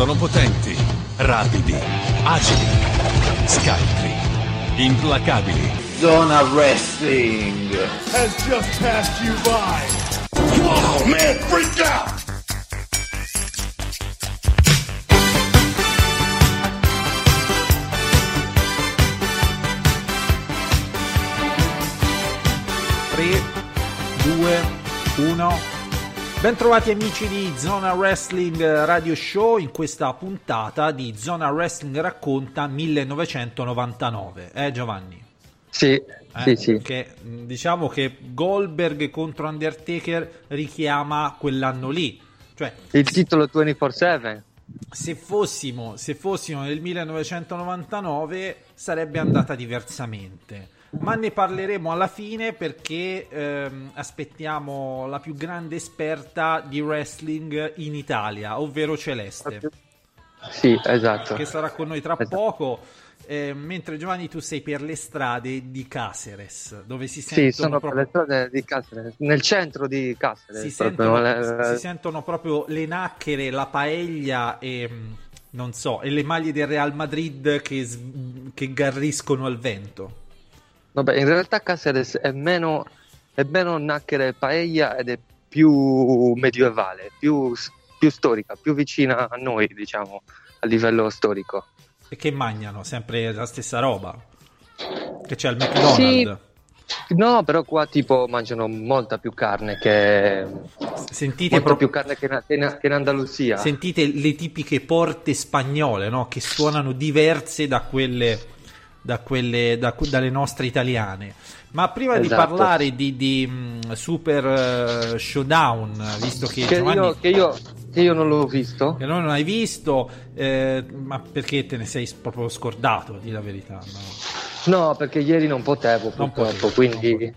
Sono potenti, rapidi, agili, scaltri, implacabili. Zona Wrestling has just passed you by. Whoa, man, freak out! Tre, due, uno. Bentrovati amici di Zona Wrestling Radio Show in questa puntata di Zona Wrestling Racconta 1999. Eh Giovanni? Sì, Eh, sì, sì. Che, mh, diciamo che Goldberg contro Undertaker richiama quell'anno lì. Cioè, Il titolo 24-7. se fossimo, se fossimo nel 1999 sarebbe andata diversamente. Ma ne parleremo alla fine perché ehm, aspettiamo la più grande esperta di wrestling in Italia, ovvero Celeste, Sì, esatto. che sarà con noi tra Esatto. poco. eh, mentre Giovanni tu sei per le strade di Caceres, dove si Sì, sentono sono per proprio le strade di Caceres, nel centro di Caceres. si sentono, eh, si sentono proprio le nacchere, la paella e mh, non so, e le maglie del Real Madrid che, che garriscono al vento. Vabbè, in realtà Caceres è meno, è meno nacchere paella ed è più medievale, più, più storica, più vicina a noi, diciamo, a livello storico. E che mangiano sempre la stessa roba. Che c'è al McDonald's. No, però qua tipo mangiano molta più carne che... Sentite, proprio- più carne che in, che in- che in Andalusia. sentite le tipiche porte spagnole, no? Che suonano diverse da quelle, da quelle da- dalle nostre italiane. Ma prima di Esatto. parlare di, di, mh, Super eh, Showdown, visto che, Che Giovanni... io, che, io, che io non l'ho visto. Che non hai visto, eh, ma perché te ne sei proprio scordato, di la verità. no? No, perché ieri non potevo Non purtroppo, potevo, quindi... non.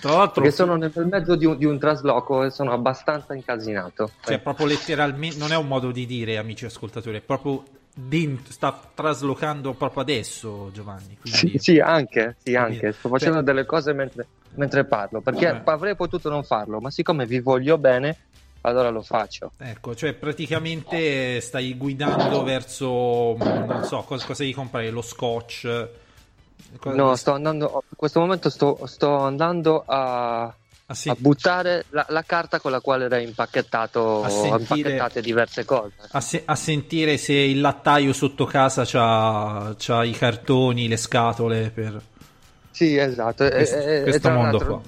Tra l'altro, Perché sono nel mezzo di un, di un trasloco e sono abbastanza incasinato. cioè, proprio letteralmente, non è un modo di dire, amici ascoltatori, è proprio dentro, sta traslocando proprio adesso, Giovanni. sì, sì, anche, sì, anche. Sto facendo Beh. delle cose mentre, mentre parlo, perché Vabbè. avrei potuto non farlo, ma siccome vi voglio bene, allora lo faccio. Ecco, cioè praticamente stai guidando verso, non so, cosa, cosa devi comprare, lo scotch? Cosa- No, sto andando, in questo momento sto, sto andando a, a sen- a buttare la, la carta con la quale era impacchettato, sentire- impacchettate diverse cose. a, se- a sentire se il lattaio sotto casa c'ha, c'ha i cartoni, le scatole per... Sì, esatto. Questo- e- questo mondo do-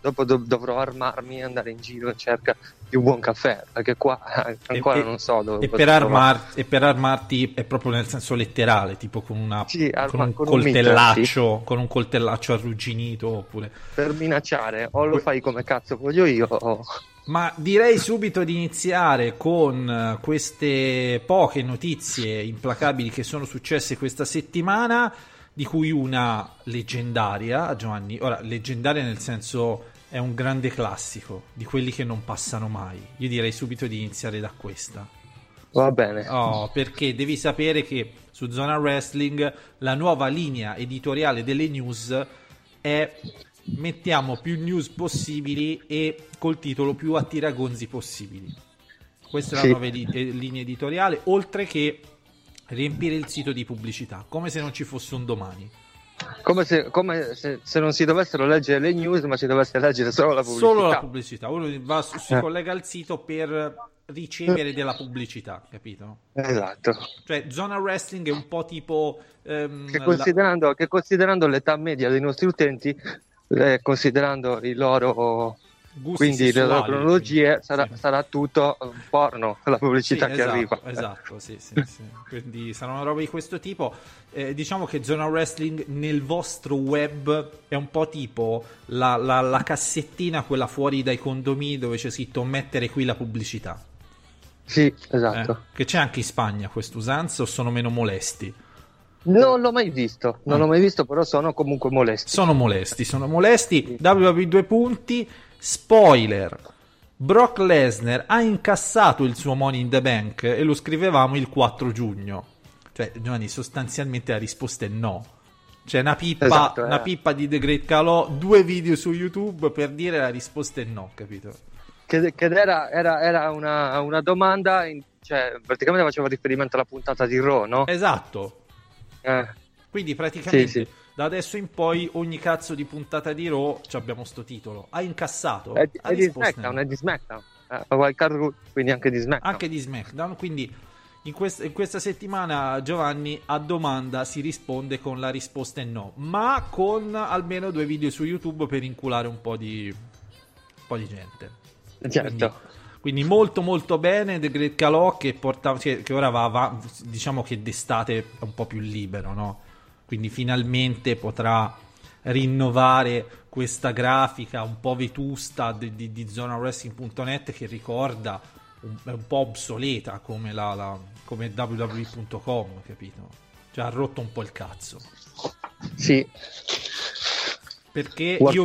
Dopo dov- dovrò armarmi e andare in giro in cerca di un buon caffè, perché qua ancora E- non so dove E per, armar- e per armarti è proprio nel senso letterale, tipo con, una, Sì, arma- con un con un coltellaccio, con un coltellaccio arrugginito oppure... per minacciare o lo fai come cazzo voglio io o... Ma direi subito di iniziare con eh, queste poche notizie implacabili che sono successe questa settimana, di cui una leggendaria, Giovanni. Ora, leggendaria nel senso è un grande classico, di quelli che non passano mai. Io direi subito di iniziare da questa. va bene Oh, perché devi sapere che su Zona Wrestling la nuova linea editoriale delle news è mettiamo più news possibili e col titolo più attiragonzi possibili. Questa è la Sì. nuova edi- eh, linea editoriale, oltre che riempire il sito di pubblicità, come se non ci fosse un domani. Come, se, come se, se non si dovessero leggere le news ma si dovesse leggere solo la pubblicità Solo la pubblicità. Uno va si Eh. collega al sito per ricevere della pubblicità, capito? esatto Cioè, Zona Wrestling è un po' tipo... ehm, che la- considerando, che considerando l'età media dei nostri utenti eh, considerando i loro quindi cronologie quindi, sarà, sì. sarà tutto un porno la pubblicità Sì, che esatto, arriva Esatto, sì, sì, sì. Quindi sarà una roba di questo tipo. Eh, diciamo che Zona Wrestling nel vostro web è un po' tipo la, la- la cassettina, quella fuori dai condomini dove c'è scritto mettere qui la pubblicità. sì Eh, esatto che c'è anche in Spagna quest'usanza o sono meno molesti? non l'ho mai visto non Ah. l'ho mai visto però sono comunque molesti Sono molesti, sono molesti. WWE2 punti. Spoiler. Brock Lesnar ha incassato il suo Money in the Bank e lo scrivevamo il 4 giugno. Cioè, Giovanni, sostanzialmente la risposta è no. C'è una pippa, Esatto, eh. una pippa di The Great Calò, due video su YouTube per dire la risposta è no, capito? che, che era, era- era una, una domanda in cioè, praticamente faceva riferimento alla puntata di Raw, no? Esatto. Eh, Quindi praticamente Sì, sì. Da adesso in poi ogni cazzo di puntata di Raw ci abbiamo sto titolo. Ha incassato? è, Ha è di SmackDown, è di SmackDown. Eh, quindi anche di SmackDown. Anche di SmackDown, quindi in, quest- in questa settimana Giovanni a domanda si risponde con la risposta è no, ma con almeno due video su YouTube per inculare un po' di, un po' di gente. Certo. Quindi, quindi molto molto bene The Great Calò che, porta- che, che ora va avanti, diciamo che d'estate è un po' più libero, no? Quindi finalmente potrà rinnovare questa grafica un po' vetusta di, di, di zonawrestling.net che ricorda un, un po' obsoleta come, la, la- come www.com, capito? Cioè ha rotto un po' il cazzo. Sì, Perché io,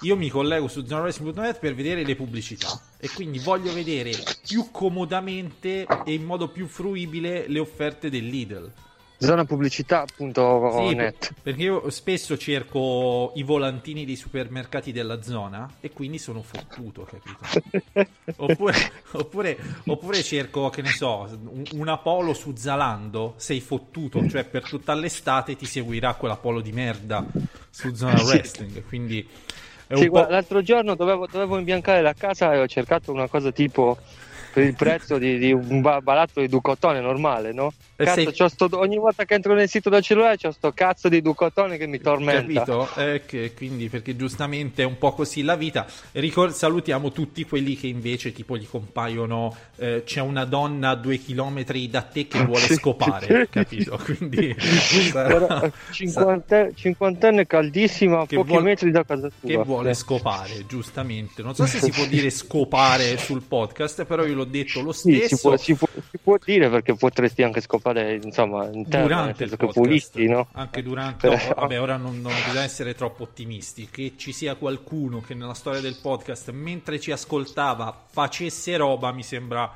io mi collego su zonawrestling.net per vedere le pubblicità e quindi voglio vedere più comodamente e in modo più fruibile le offerte del Lidl. Zonapubblicità.net. Sì, per- perché io spesso cerco i volantini dei supermercati della zona e quindi sono fottuto, capito? Oppure, oppure, oppure cerco, che ne so, un- una polo su Zalando, sei fottuto, cioè per tutta l'estate ti seguirà quella polo di merda su zona Sì. wrestling, quindi Sì, guarda, l'altro giorno dovevo, dovevo imbiancare la casa e ho cercato una cosa tipo per il prezzo di, di un ba- barattolo di Ducotone normale, no? E Cazzo, sei- sto- ogni volta che entro nel sito del cellulare c'ho sto cazzo di Ducotone che mi tormenta. Capito? Eh, che- quindi perché giustamente è un po' così la vita. Ricor- salutiamo tutti quelli che invece tipo gli compaiono eh, c'è una donna a due chilometri da te che vuole scopare, capito? Quindi Guarda, eh, cinquante- cinquantenne caldissima a pochi vuol- metri da casa tua. che vuole Eh. scopare, giustamente. Non so se si può dire scopare sul podcast, però io l'ho detto lo Sì, stesso. si può, si può- si può dire perché potresti anche scopare insomma in terra, durante il podcast, pulisci, no? anche durante, no, vabbè, ora non, non bisogna essere troppo ottimisti. Che ci sia qualcuno che nella storia del podcast, mentre ci ascoltava, facesse roba, mi sembra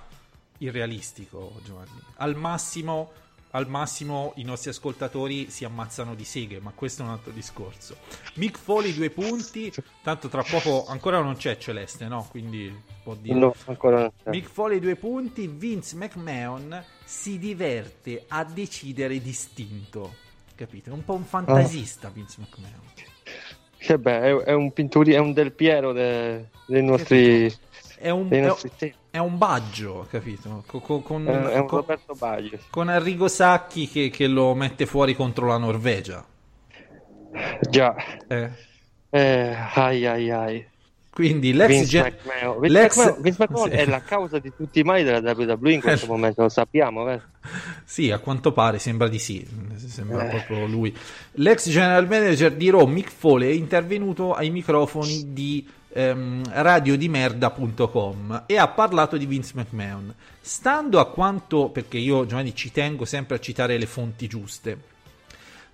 irrealistico, Giovanni. Al massimo, al massimo i nostri ascoltatori si ammazzano di seghe, ma questo è un altro discorso. Mick Foley due punti, tanto tra poco ancora non c'è Celeste, no? Quindi può dire. No, ancora non c'è. Mick Foley due punti, Vince McMahon si diverte a decidere distinto. Capito? È un po' un fantasista Vince McMahon. Che beh, è, è un pinturi, è un del Piero de- dei nostri, È un, è, tempi. è un baggio, capito? Co- co- con, È, un con- Roberto Baggio. con Arrigo Sacchi che, che lo mette fuori contro la Norvegia. Già. Eh. Eh, ai ai ai. Quindi l'ex, Vince gen- McMahon. Vince l'ex- McMahon, Vince McMahon sì. è la causa di tutti i mali della WWE in questo Eh. momento, lo sappiamo, vero? Sì, a quanto pare sembra di sì, sembra Eh. proprio lui. L'ex general manager di Raw, Mick Foley, è intervenuto ai microfoni di ehm, radiodimerda.com e ha parlato di Vince McMahon. Stando a quanto, perché io Giovanni ci tengo sempre a citare le fonti giuste,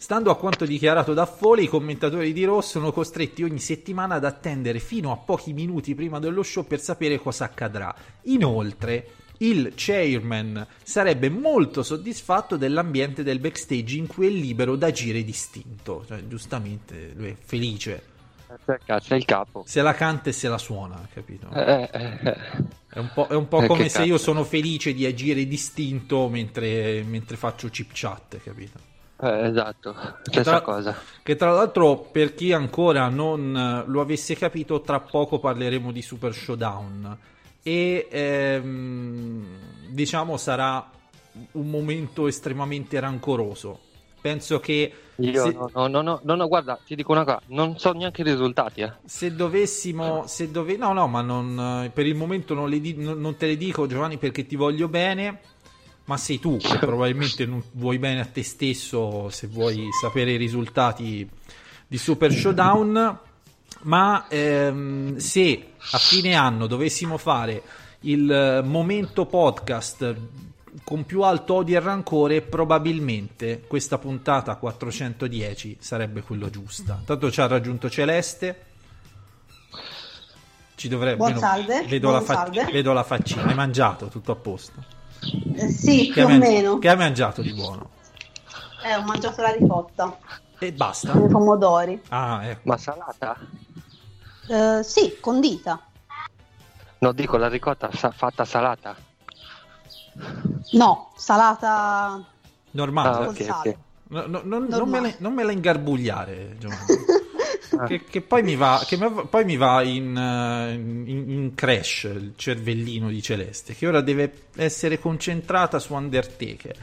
Stando a quanto dichiarato da Foley, i commentatori di Raw sono costretti ogni settimana ad attendere fino a pochi minuti prima dello show per sapere cosa accadrà. Inoltre, il chairman sarebbe molto soddisfatto dell'ambiente del backstage in cui è libero da agire distinto. Cioè, giustamente, lui è felice. Cioè, cazzo, è il capo. Se la canta e se la suona, capito? Eh, eh, eh. È un po', è un po' Eh, come se io cazzo. sono felice di agire distinto mentre, mentre faccio chip chat, capito? Eh, esatto, stessa Tra- cosa. Che tra l'altro, per chi ancora non lo avesse capito, tra poco parleremo di Super Showdown. E ehm, diciamo sarà un momento estremamente rancoroso. Penso che Io se, no, no, no, no, no, no, guarda, ti dico una cosa, non so neanche i risultati, eh. se dovessimo, se dove, no, no, ma non, eh, per il momento non te le dico, Giovanni, perché ti voglio bene. Ma sei tu che probabilmente non vuoi bene a te stesso se vuoi sapere i risultati di Super Showdown. Ma ehm, se a fine anno dovessimo fare il eh, momento podcast con più alto odio e rancore, probabilmente questa puntata 410 sarebbe quella giusta. Tanto ci ha raggiunto Celeste. Ci dovrebbe. Buon salve, Vedo, buon la fa- salve. vedo la faccina. Hai mangiato tutto a posto. Eh, sì, Che più o man- meno. che hai mangiato di buono? Eh, ho mangiato la ricotta E basta. con i pomodori. Ah, ecco. Ma salata? Eh, sì, condita. No, dico la ricotta sa- fatta salata. No, salata Normale. Ah, col ok, sale. ok. No, no, non, non Normale. me la, non me la ingarbugliare, Giovanni. che, che poi mi va, che mi- poi mi va in, eh, in- in crash il cervellino di Celeste, che ora deve essere concentrata su Undertaker.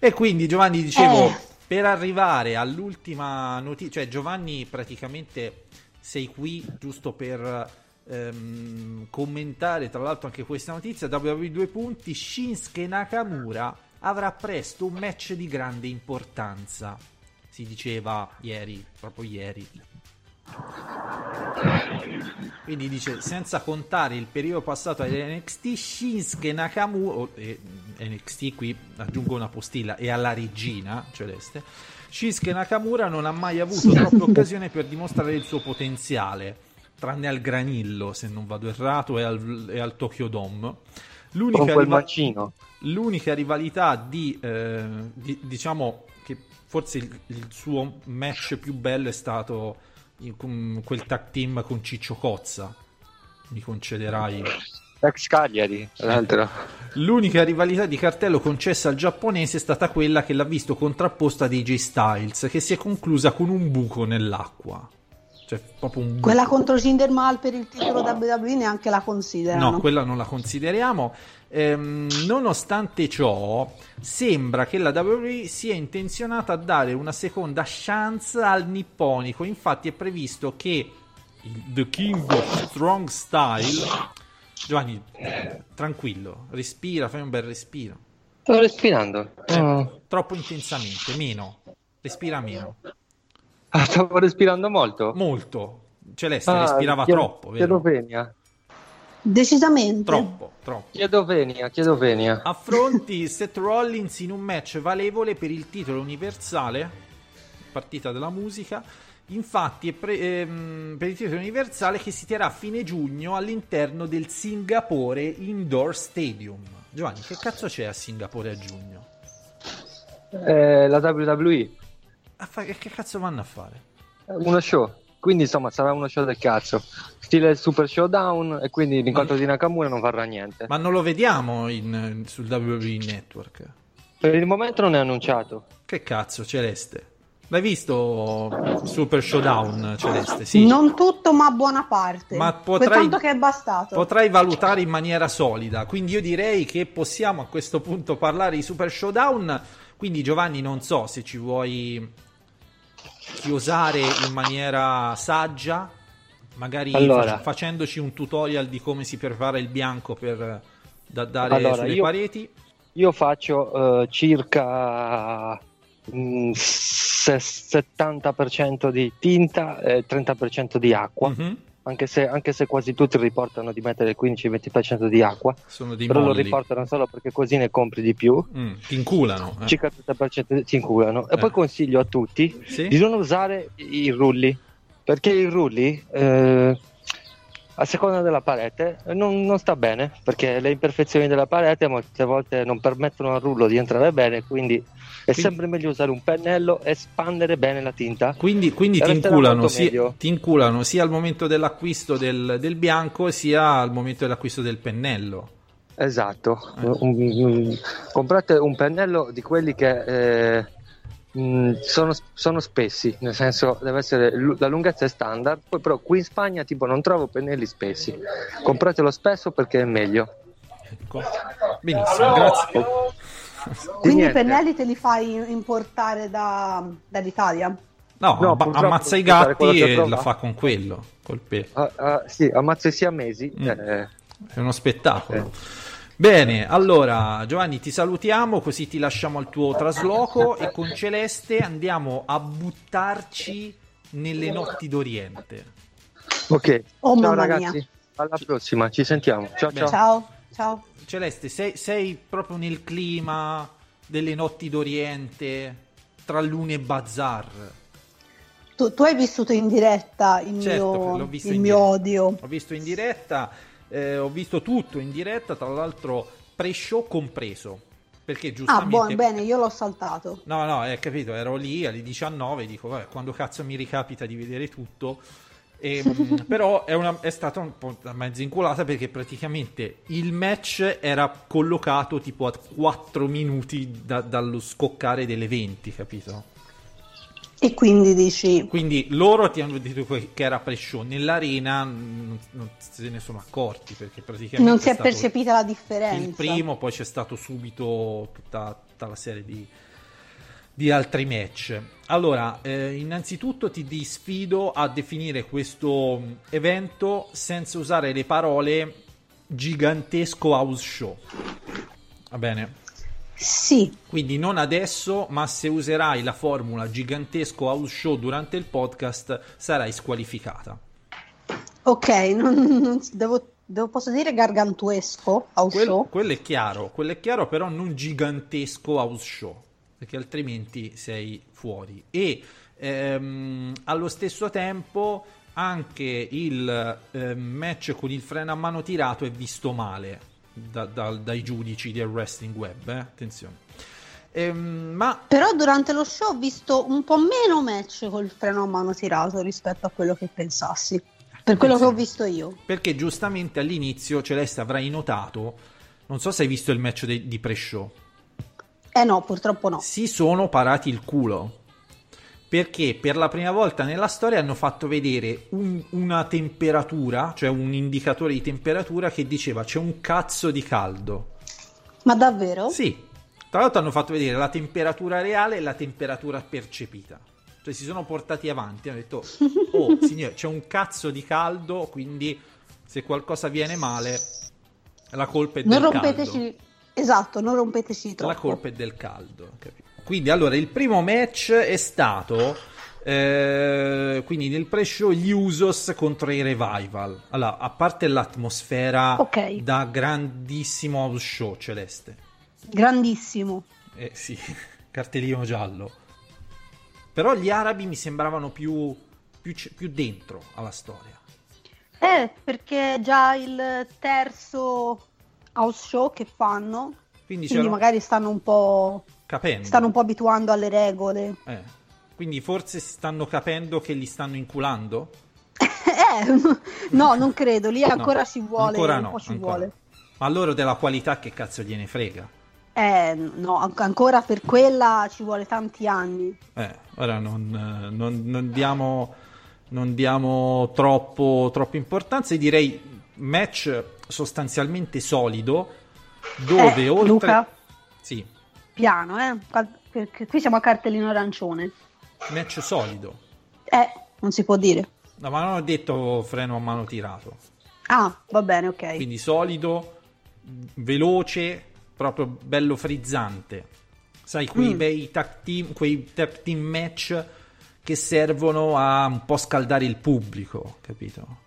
E quindi Giovanni dicevo, Eh. per arrivare all'ultima notizia, cioè Giovanni praticamente sei qui giusto per ehm, commentare tra l'altro anche questa notizia, WWE due punti, Shinsuke Nakamura avrà presto un match di grande importanza, si diceva ieri, proprio ieri. Quindi dice, senza contare il periodo passato ad NXT, Shinsuke Nakamura, o, eh, NXT qui aggiungo una postilla, e alla regina Celeste, Shinsuke Nakamura non ha mai avuto troppe occasioni per dimostrare il suo potenziale, tranne al Granillo, se non vado errato, e al, e al Tokyo Dome. Con L'unica, quel riva- mancino. l'unica rivalità di, eh, di- diciamo che forse il, il suo match più bello è stato in- quel tag team con Ciccio Cozza. Mi concederai. Ex Cagliari, tra l'altro. L'unica rivalità di cartello concessa al giapponese è stata quella che l'ha visto contrapposta ad AJ Styles, che si è conclusa con un buco nell'acqua. Cioè, proprio un. Quella contro Jinder Mahal per il titolo WWE neanche la considerano. No, quella non la consideriamo. Ehm, nonostante ciò, sembra che la WWE sia intenzionata a dare una seconda chance al nipponico. Infatti, è previsto che il The King of Strong Style. Giovanni, tranquillo, respira, fai un bel respiro. Sto respirando. Eh, Oh. Troppo intensamente, meno. Respira meno. Ah, stavo respirando molto. Molto. Celeste Ah, respirava chiedo- troppo, vero? venia. Decisamente. Troppo, troppo. Chiedo venia, chiedo venia. affronti Seth Rollins in un match valevole per il titolo universale, partita della musica. Infatti, è pre- ehm, per il titolo universale che si terrà a fine giugno all'interno del Singapore Indoor Stadium. Giovanni, che cazzo c'è a Singapore a giugno? Eh, la WWE, fa- che che cazzo vanno a fare? è uno show. Quindi insomma sarà uno show del cazzo. Stile Super Showdown e quindi l'incontro di Nakamura non varrà niente. Ma non lo vediamo in- sul WWE Network. Per il momento non è annunciato. Che cazzo, Celeste? L'hai visto Super Showdown, Celeste? Sì. Non tutto, ma buona parte. Ma potrai- tanto che è bastato. potrai valutare in maniera solida. Quindi io direi che possiamo a questo punto parlare di Super Showdown. Quindi Giovanni, non so se ci vuoi chiosare in maniera saggia, magari Allora. fac- facendoci un tutorial di come si prepara il bianco per da dare Allora, sulle io- pareti. Io faccio eh, circa mm, se- 70% di tinta e 30% di acqua. Mhm. Anche, se, anche se quasi tutti riportano di mettere il 15-20% di acqua. Sono dei però lo molli. riportano solo perché così ne compri di più. Mm, ti inculano. eh. Circa il 30% si inculano. E Eh. poi consiglio a tutti Sì? di non usare i rulli. Perché i rulli, eh, a seconda della parete, non, non sta bene. Perché le imperfezioni della parete molte volte non permettono al rullo di entrare bene. Quindi è Quindi- sempre meglio usare un pennello e spandere bene la tinta. Quindi, quindi ti, inculano, meglio. ti inculano sia al momento dell'acquisto del, del bianco sia al momento dell'acquisto del pennello. Esatto, Eh. Comprate un pennello di quelli che eh, mh, sono, sono spessi, nel senso deve essere la lunghezza è standard, poi però qui in Spagna tipo non trovo pennelli spessi, compratelo spesso perché è meglio. Ecco. Benissimo, grazie. Quindi niente. i pennelli te li fai importare da- dall'Italia? No, No, purtroppo ammazza i gatti e la fa con quello, col pe- Ah, ah, sì, ammazzo i siamesi. Mm. eh, È uno spettacolo. Eh. Bene, allora Giovanni ti salutiamo così ti lasciamo al tuo trasloco e con Celeste andiamo a buttarci nelle notti d'Oriente. ok, Oh, ciao ragazzi, mia. alla prossima, ci sentiamo. Ciao ciao. Ciao, ciao. Celeste, sei, sei proprio nel clima delle notti d'Oriente tra Lune e Bazar. Tu, tu hai vissuto in diretta il Certo, mio, l'ho visto il in mio diretta. odio. Ho visto in diretta, eh, ho visto tutto in diretta, tra l'altro pre-show compreso. Perché Ah, giustamente... buono, bene, io l'ho saltato. No, no, hai capito, ero lì alle 19, dico, vabbè, quando cazzo mi ricapita di vedere tutto, E, mh, però è, una- è stata un po' mezza inculata perché praticamente il match era collocato tipo a 4 minuti da- dallo scoccare delle 20, capito? E quindi dici, Quindi loro ti hanno detto che era pre-show, nell'arena non, non se ne sono accorti perché praticamente non si è stato percepita la differenza. il primo, poi c'è stato subito tutta, tutta la serie di, di altri match. Allora, eh, innanzitutto ti sfido a definire questo mh, evento senza usare le parole gigantesco house show. Va bene? Sì, Quindi non adesso, ma se userai la formula gigantesco house show durante il podcast sarai squalificata. ok, non, non- devo, devo- posso dire gargantuesco house Quel- show? quello è chiaro, quello è chiaro, però non gigantesco house show, perché altrimenti sei fuori. E ehm, allo stesso tempo anche il ehm, match con il freno a mano tirato è visto male da- da- dai giudici del wrestling web, eh? attenzione. Ehm, ma Però durante lo show ho visto un po' meno match col freno a mano tirato rispetto a quello che pensassi. Per quello che ho visto io. perché giustamente all'inizio Celeste avrai notato, non so se hai visto il match de- di pre-show, Eh no, purtroppo no. si sono parati il culo. Perché per la prima volta nella storia hanno fatto vedere un- una temperatura, cioè un indicatore di temperatura che diceva c'è un cazzo di caldo. Ma davvero? Sì, tra l'altro hanno fatto vedere la temperatura reale e la temperatura percepita. Cioè si sono portati avanti, hanno detto, oh signore, c'è un cazzo di caldo, quindi se qualcosa viene male, la colpa è del Non caldo. rompeteci. Esatto, non rompeteci troppo. La colpa è del caldo. capito? Quindi, allora, il primo match è stato. eh, quindi nel pre-show gli Usos contro i Revival. Allora, a parte l'atmosfera Ok. da grandissimo house show celeste. Grandissimo. Eh sì, cartellino giallo. Però gli arabi mi sembravano più, più, più dentro alla storia. Eh, perché è già il terzo house show che fanno. Quindi, Quindi magari stanno un po'. Capendo. Stanno un po' abituando alle regole. Eh, Quindi forse stanno capendo che li stanno inculando? Eh, no, non credo. Lì ancora No, ci vuole. ancora no, ancora. vuole. Ma loro della qualità che cazzo gliene frega? Eh, no, an- ancora per quella ci vuole tanti anni. Eh, ora non, non- non diamo, non diamo troppo, troppo importanza e direi match sostanzialmente solido dove Eh, oltre... Luca? Sì, Piano, eh? Perché qui siamo a cartellino arancione. match solido. Eh, non si può dire. No, ma non ho detto freno a mano tirato. Ah, va bene, ok. Quindi solido, veloce, proprio bello frizzante. Sai, quei Mm. bei tag team, quei tag team match che servono a un po' scaldare il pubblico, capito?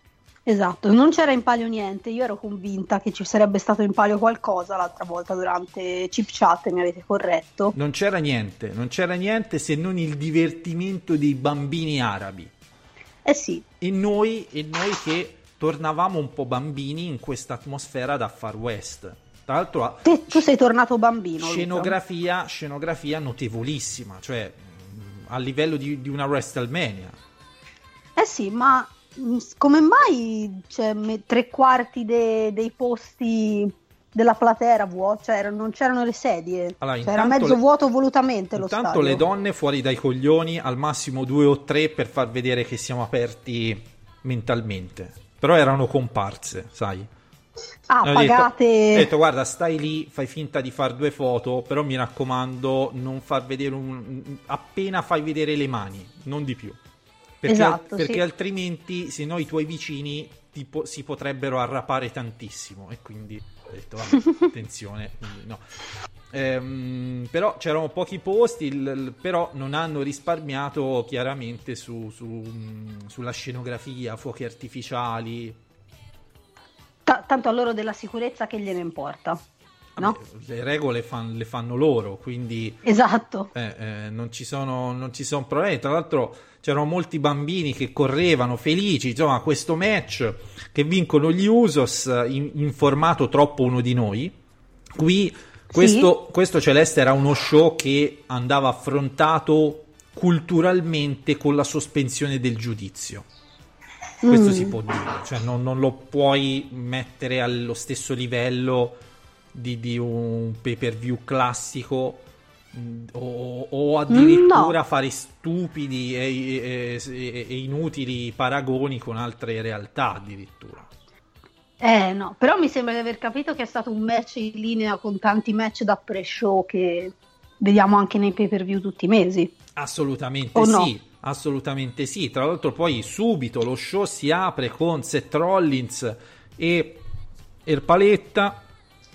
Esatto, non c'era in palio niente. Io ero convinta che ci sarebbe stato in palio qualcosa l'altra volta durante Chip Chat, mi avete corretto. Non c'era niente, non c'era niente se non il divertimento dei bambini arabi. Eh sì, E noi, e noi che tornavamo un po' bambini in questa atmosfera da Far West. Tra l'altro a te, tu sei tornato bambino. Luca. scenografia, scenografia notevolissima, cioè mh, a livello di, di una WrestleMania. Eh sì, ma come mai cioè, tre quarti de- dei posti della platea era? Cioè, non c'erano le sedie. Allora, Cioè, era mezzo le- vuoto volutamente lo Intanto stadio. le donne fuori dai coglioni, al massimo due o tre per far vedere che siamo aperti mentalmente. Però erano comparse, sai. Ah, detto- pagate... ho detto, guarda, stai lì, fai finta di fare due foto, però mi raccomando, non far vedere un... appena fai vedere le mani, non di più. Perché, Esatto, perché sì. altrimenti, se no, i tuoi vicini ti po- si potrebbero arrapare tantissimo. E quindi ho detto, vabbè, attenzione, quindi no. Ehm, però c'erano pochi posti, il- il- però non hanno risparmiato chiaramente su- su- sulla scenografia, fuochi artificiali. Ta- tanto a loro della sicurezza che gliene importa. No? Vabbè, Le regole fan- le fanno loro, quindi Esatto. eh, eh, non, ci sono, non ci sono problemi. Tra l'altro c'erano molti bambini che correvano felici, insomma, questo match che vincono gli Usos in, in formato troppo uno di noi. Qui questo, questo Celeste era uno show che andava affrontato culturalmente con la sospensione del giudizio. Questo Mm. si può dire, cioè non, non lo puoi mettere allo stesso livello di, di un pay per view classico o, o addirittura No. fare stupidi e, e- e- e inutili paragoni con altre realtà addirittura. Eh no, però mi sembra di aver capito che è stato un match in linea con tanti match da pre-show che vediamo anche nei pay per view tutti i mesi. Assolutamente O no? sì, assolutamente sì. Tra l'altro poi subito lo show si apre con Seth Rollins e Erpaletta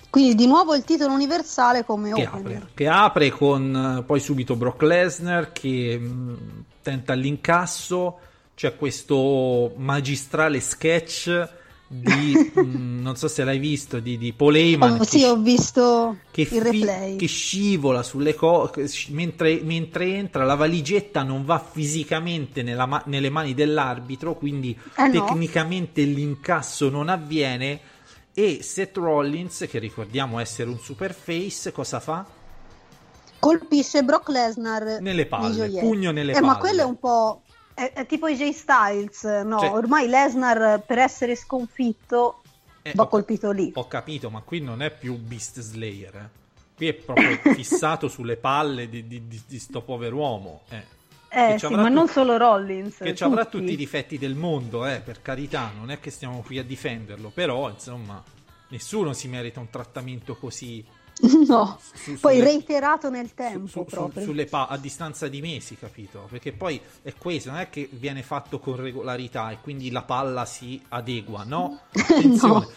Quindi di nuovo il titolo universale come che opener. apre, che apre con eh, poi subito Brock Lesnar che mh, tenta l'incasso. C'è questo magistrale sketch di mh, non so se l'hai visto di, di Paul Heyman Oh, sì, ho visto che, il fi- replay. che scivola sulle cose mentre, mentre entra la valigetta non va fisicamente ma- nelle mani dell'arbitro quindi Eh no. tecnicamente l'incasso non avviene e Seth Rollins che ricordiamo essere un super face cosa fa? Colpisce Brock Lesnar Nelle palle, pugno nelle Eh, Ma palle. quello è un po'... È, è tipo AJ Styles, no? Cioè- Ormai Lesnar per essere sconfitto Eh, va ho- colpito lì. ho capito ma qui non è più Beast Slayer eh. qui è proprio fissato sulle palle di, di, di, di sto pover'uomo eh. Eh sì, ma tu- non solo Rollins. che ci avrà tutti. tutti i difetti del mondo, eh, per carità, non è che stiamo qui a difenderlo, però insomma, nessuno si merita un trattamento così No, su- poi sulle- reiterato nel tempo su- su- pa- a distanza di mesi, capito? Perché poi è questo, non è che viene fatto con regolarità e quindi la palla si adegua, no? Attenzione.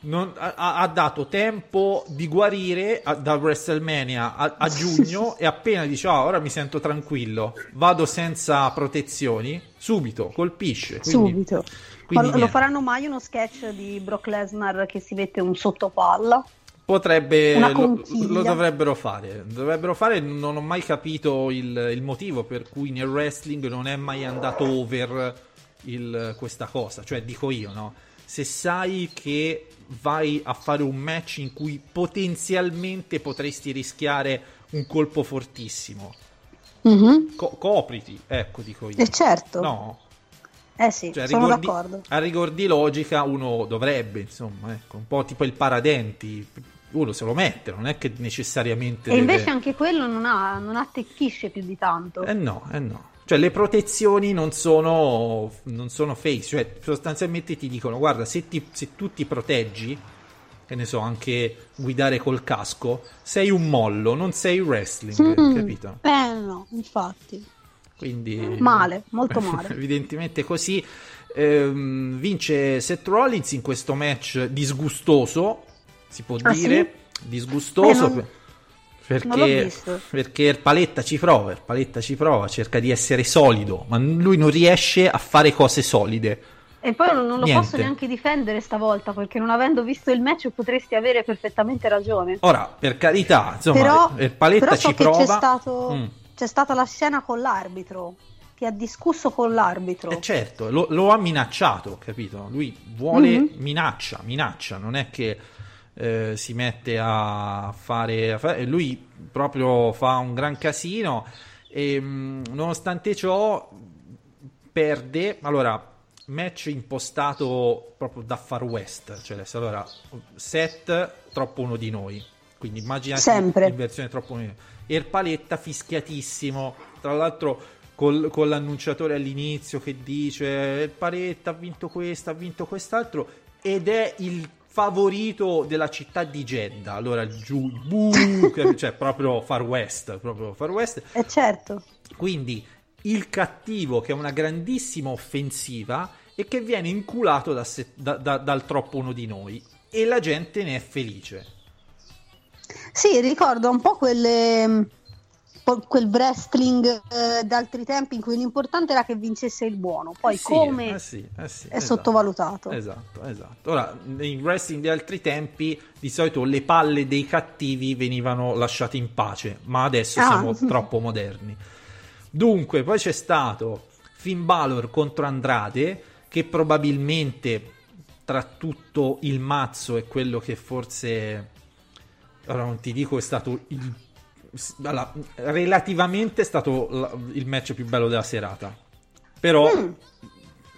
Non- ha, ha dato tempo di guarire a- da WrestleMania a, a giugno e appena dice "Ah, ora mi sento tranquillo, vado senza protezioni, subito colpisce. Quindi, Subito. quindi Ma lo- lo faranno mai uno sketch di Brock Lesnar che si mette un sottopalla? Potrebbe, lo, lo dovrebbero fare. Dovrebbero fare, non ho mai capito il, il motivo per cui nel wrestling non è mai andato over il- questa cosa. Cioè, dico io, no? Se sai che vai a fare un match in cui potenzialmente potresti rischiare un colpo fortissimo, co- copriti, ecco, dico io. E certo. No, Eh sì, cioè, sono rigor di- d'accordo. a rigor di logica uno dovrebbe, insomma, ecco, un po' tipo il paradenti, uno se lo mette, non è che necessariamente E deve... invece anche quello non, ha, non attecchisce più di tanto. Eh no, eh no. Cioè le protezioni non sono, non sono face, cioè sostanzialmente ti dicono guarda se, ti- se tu ti proteggi, che ne so, anche guidare col casco, sei un mollo, non sei wrestling, Mm. capito? Eh no, infatti. Quindi Male, molto male. Evidentemente così. Ehm, vince Seth Rollins in questo match disgustoso, si può Ah, dire, sì? disgustoso non- perché, perché il Paletta ci prova, Paletta ci prova, cerca di essere solido, ma lui non riesce a fare cose solide. E poi non, non lo Niente. posso neanche difendere stavolta perché non avendo visto il match potresti avere perfettamente ragione. Ora, per carità, insomma, però Paletta però so ci prova. C'è, stato, Mm. c'è stata la scena con l'arbitro che ha discusso con l'arbitro. Eh certo, lo, lo ha minacciato, capito? Lui vuole, Mhm. minaccia, minaccia, non è che eh, si mette a fare, a fare- Lui proprio fa un gran casino e mh, nonostante ciò perde... Allora, match impostato proprio da Far West, cioè allora, set troppo uno di noi, quindi immaginate Sempre. in versione troppo uno di noi. E il Paletta fischiatissimo, tra l'altro col- con l'annunciatore all'inizio che dice il Paletta ha vinto questo, ha vinto quest'altro ed è il favorito della città di Jeddah. Allora giù, buh, cioè proprio Far West, proprio Far West. E certo. Quindi il cattivo che è una grandissima offensiva e che viene inculato da se- da- da- dal troppo uno di noi e la gente ne è felice. Sì, ricordo un po' quelle, quel wrestling eh, d'altri tempi in cui l'importante era che vincesse il buono, poi Eh sì, come eh sì, eh sì, è esatto. sottovalutato. Esatto, esatto. Ora, nei wrestling di altri tempi, di solito le palle dei cattivi venivano lasciate in pace, ma adesso Ah. siamo troppo moderni. Dunque, poi c'è stato Finn Balor contro Andrade, che probabilmente tra tutto il mazzo è quello che forse ora non ti dico è stato il allora, relativamente è stato il match più bello della serata. Però Mm.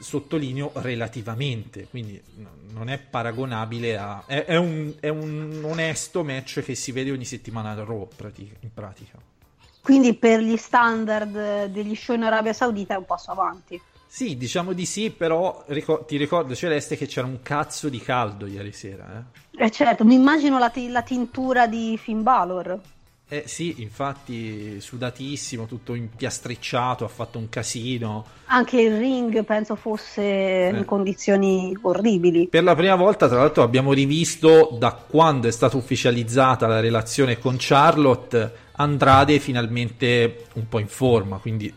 sottolineo relativamente, quindi no- non è paragonabile a... È, è un, è un onesto match che si vede ogni settimana da Raw in pratica. Quindi per gli standard degli show in Arabia Saudita è un passo avanti. Sì, diciamo di sì, però ricor- ti ricordo Celeste che c'era un cazzo di caldo ieri sera, eh? Eh certo, mi immagino la, ti- la tintura di Finn Balor. Eh sì, infatti sudatissimo, tutto impiastricciato, ha fatto un casino. Anche il ring penso fosse Eh. in condizioni orribili. Per la prima volta, tra l'altro, abbiamo rivisto da quando è stata ufficializzata la relazione con Charlotte, Andrade finalmente un po' in forma, quindi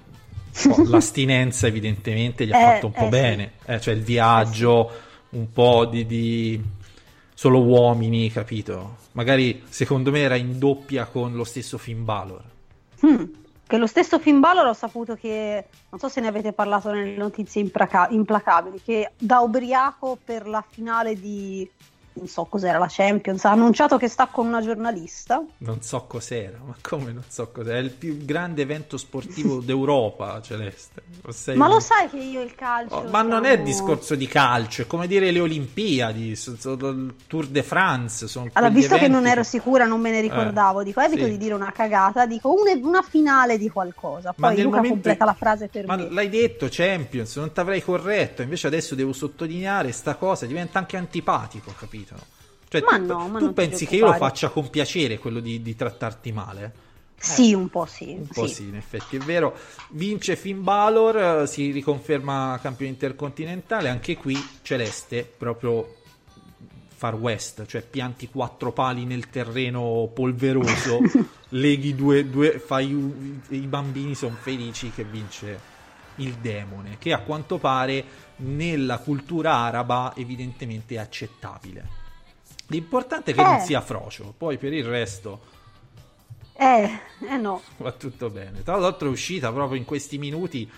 po' l'astinenza evidentemente gli ha Eh, fatto un po' eh, sì. bene, Eh, cioè il viaggio, un po' di, di solo uomini, capito? Magari secondo me era in doppia con lo stesso Finn Balor. Hmm. Che lo stesso Finn Balor ho saputo che, non so se ne avete parlato nelle notizie implaca- implacabili, che da ubriaco per la finale di, non so cos'era, la Champions, ha annunciato che sta con una giornalista. Non so cos'era, ma come non so cos'era? È il più grande evento sportivo d'Europa, Celeste. Sei Ma lo sai che io il calcio... Oh, ma non è discorso di calcio, è come dire le Olimpiadi, il Tour de France. Sono Allora, visto che non ero sicura, non me ne ricordavo, Eh, dico, evito sì. di dire una cagata, dico un- una finale di qualcosa. Poi Luca momento- completa la frase per Ma me. l'hai detto Champions, non ti avrei corretto, invece adesso devo sottolineare sta cosa, diventa anche antipatico, capito? Cioè, Ma tu, no, ma tu pensi che io lo faccia con piacere quello di, di trattarti male? Sì, un po' sì. Un po' sì. in effetti è vero. Vince Finn Balor, eh, si riconferma campione intercontinentale. Anche qui Celeste, proprio Far West, cioè pianti quattro pali nel terreno polveroso, leghi due, due fai i bambini sono felici che vince il demone, che a quanto pare nella cultura araba evidentemente accettabile. L'importante è che non Eh. sia frocio, poi per il resto Eh, eh no. va tutto bene. Tra l'altro è uscita proprio in questi minuti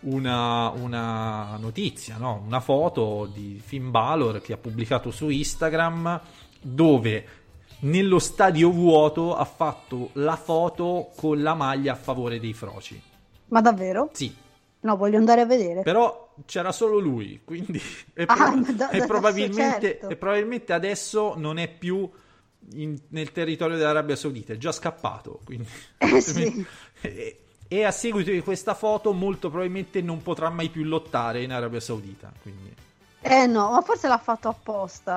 una, una notizia, no? una foto di Finn Balor che ha pubblicato su Instagram dove nello stadio vuoto ha fatto la foto con la maglia a favore dei froci. Ma davvero? Sì, No, voglio andare a vedere. però c'era solo lui, quindi e, Ah, proba- ma da- e probabilmente, certo. e probabilmente adesso non è più in- nel territorio dell'Arabia Saudita, è già scappato. Quindi... Eh sì. e, e a seguito di questa foto molto probabilmente non potrà mai più lottare in Arabia Saudita. Quindi Eh no, ma forse l'ha fatto apposta.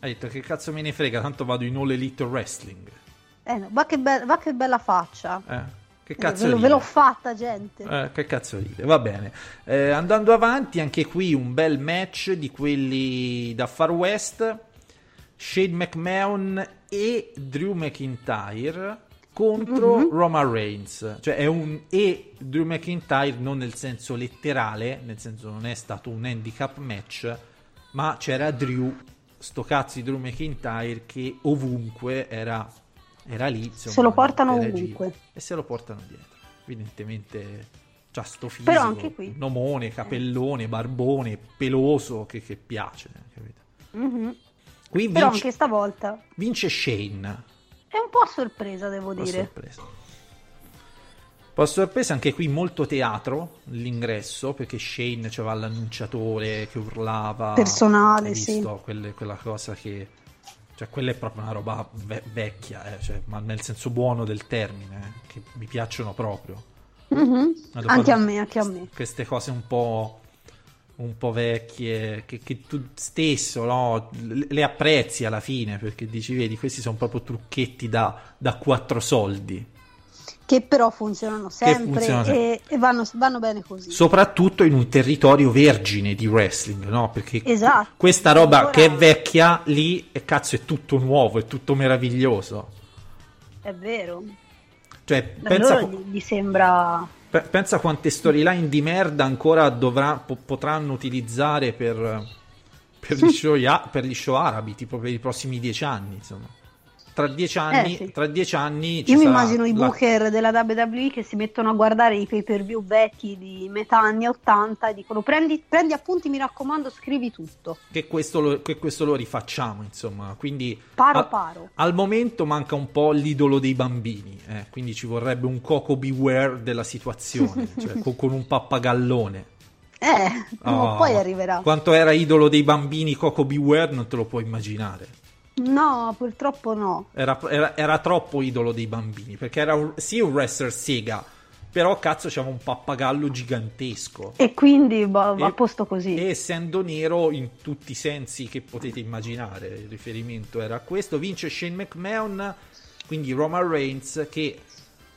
ha detto che cazzo me ne frega, tanto vado in All Elite Wrestling. Eh no, va che, be- va che bella faccia. Eh, che cazzo ve, lo- ve l'ho fatta, gente. Eh, che cazzo ride, va bene. Eh, andando avanti, anche qui un bel match di quelli da Far West. Shane McMahon e Drew McIntyre contro Mhm. Roman Reigns. Cioè è un e Drew McIntyre non nel senso letterale, nel senso non è stato un handicap match, ma c'era Drew, sto cazzo di Drew McIntyre che ovunque era, era lì. insomma, Se lo portano ovunque. E se lo portano dietro. Evidentemente c'ha sto fisico, Però anche qui. un omone, capellone, barbone, peloso che, che piace. capito? Mhm. Qui Però vince, anche stavolta vince Shane. è un po' a sorpresa, devo Un dire. sorpresa. Un po' a sorpresa anche qui molto teatro l'ingresso perché Shane c'aveva l'annunciatore che urlava Personale, sì. Quelle- quella cosa che cioè quella è proprio una roba ve- vecchia eh, cioè, ma nel senso buono del termine eh, che mi piacciono proprio Mhm. Dopo- Anche a me, anche a me. queste cose un po' un po' vecchie che, che tu stesso no, le le apprezzi alla fine perché dici vedi questi sono proprio trucchetti da, da quattro soldi Che però funzionano sempre, funzionano sempre. E, e vanno, vanno bene così. soprattutto in un territorio vergine di wrestling no? perché Esatto. questa roba Ora- che è vecchia lì e cazzo è tutto nuovo è tutto meraviglioso È vero. cioè Da pensa, gli, gli sembra... Pe- Pensa quante storyline di merda ancora dovrà- po- potranno utilizzare per, per, gli show, ia- per gli show arabi, tipo per i prossimi dieci anni. Insomma. Tra dieci anni, Eh, sì. tra dieci anni Io mi immagino i la- booker della WWE che si mettono a guardare i pay per view vecchi di metà anni 80 e dicono prendi, prendi appunti, mi raccomando, scrivi tutto. che, questo lo, che questo lo rifacciamo. Insomma, quindi Paro a- paro. al momento manca un po' l'idolo dei bambini, eh, quindi ci vorrebbe un Coco Beware della situazione, cioè co- con un pappagallone. Eh, Oh, poi arriverà. Quanto era idolo dei bambini Coco Beware non te lo puoi immaginare. No, purtroppo no. Era, era- era troppo idolo dei bambini, perché era un- sì un wrestler sega, però cazzo c'era un pappagallo gigantesco. E quindi boh, va a posto così. E essendo nero in tutti i sensi che potete immaginare, il riferimento era a questo. Vince Shane McMahon, quindi Roman Reigns, che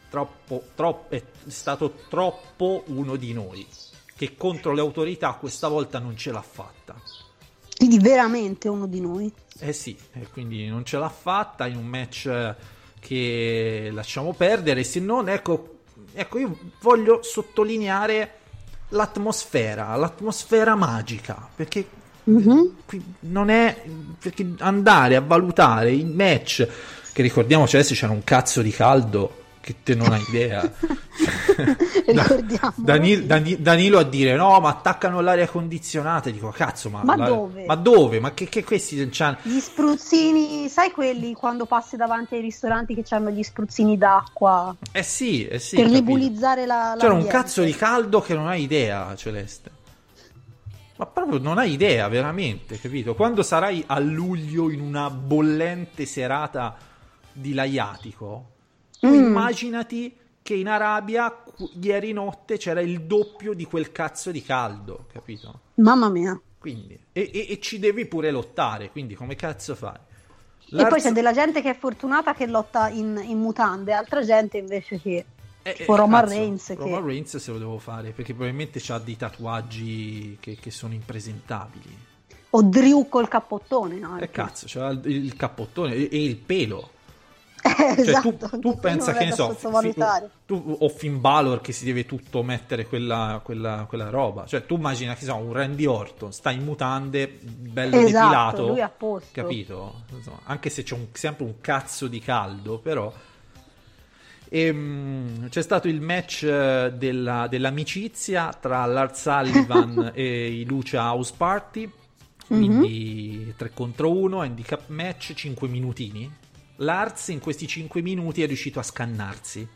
troppo, troppo- è stato troppo uno di noi, che contro le autorità questa volta non ce l'ha fatta. Quindi veramente uno di noi. Eh sì, e quindi non ce l'ha fatta in un match che lasciamo perdere, se non, ecco, ecco io voglio sottolineare l'atmosfera, l'atmosfera magica, perché Mhm. qui non è perché andare a valutare il match che ricordiamoci adesso c'era un cazzo di caldo che te non hai idea Ricordiamo. Danilo, Dani- Danilo a dire no ma attaccano l'aria condizionata dico cazzo ma, Ma la- dove? ma dove ma che, che questi c'hanno Gli spruzzini, sai quelli quando passi davanti ai ristoranti che hanno gli spruzzini d'acqua eh sì eh sì per capito. nebulizzare la, c'era un l'ambiente? cazzo di caldo che non hai idea Celeste ma proprio non hai idea veramente capito quando sarai a luglio in una bollente serata di laiatico tu Mm. immaginati che in Arabia ieri notte c'era il doppio di quel cazzo di caldo, capito? Mamma mia. Quindi, e, e- e ci devi pure lottare, quindi come cazzo fai? E poi c'è della gente che è fortunata che lotta in, in mutande, altra gente invece che... eh, tipo eh, Roman Reigns che- Roman Reigns se lo devo fare, perché probabilmente ha dei tatuaggi che, che sono impresentabili. O Drew col cappottone anche. E cazzo, c'ha il, il cappottone e, e il pelo. Eh, Cioè, esatto, tu, tu pensa che ne so, fi- tu, o Finn Balor che si deve tutto mettere quella, quella, quella roba. Cioè, tu immagina che so, un Randy Orton sta in mutande, bello Esatto, depilato, capito? Insomma, anche se c'è un- sempre un cazzo di caldo, però. Ehm, c'è stato il match eh, della- dell'amicizia tra Lars Sullivan e i Lucha House Party. Quindi 3 contro 1, handicap match, 5 minutini. Lars in questi 5 minuti è riuscito a scannarsi.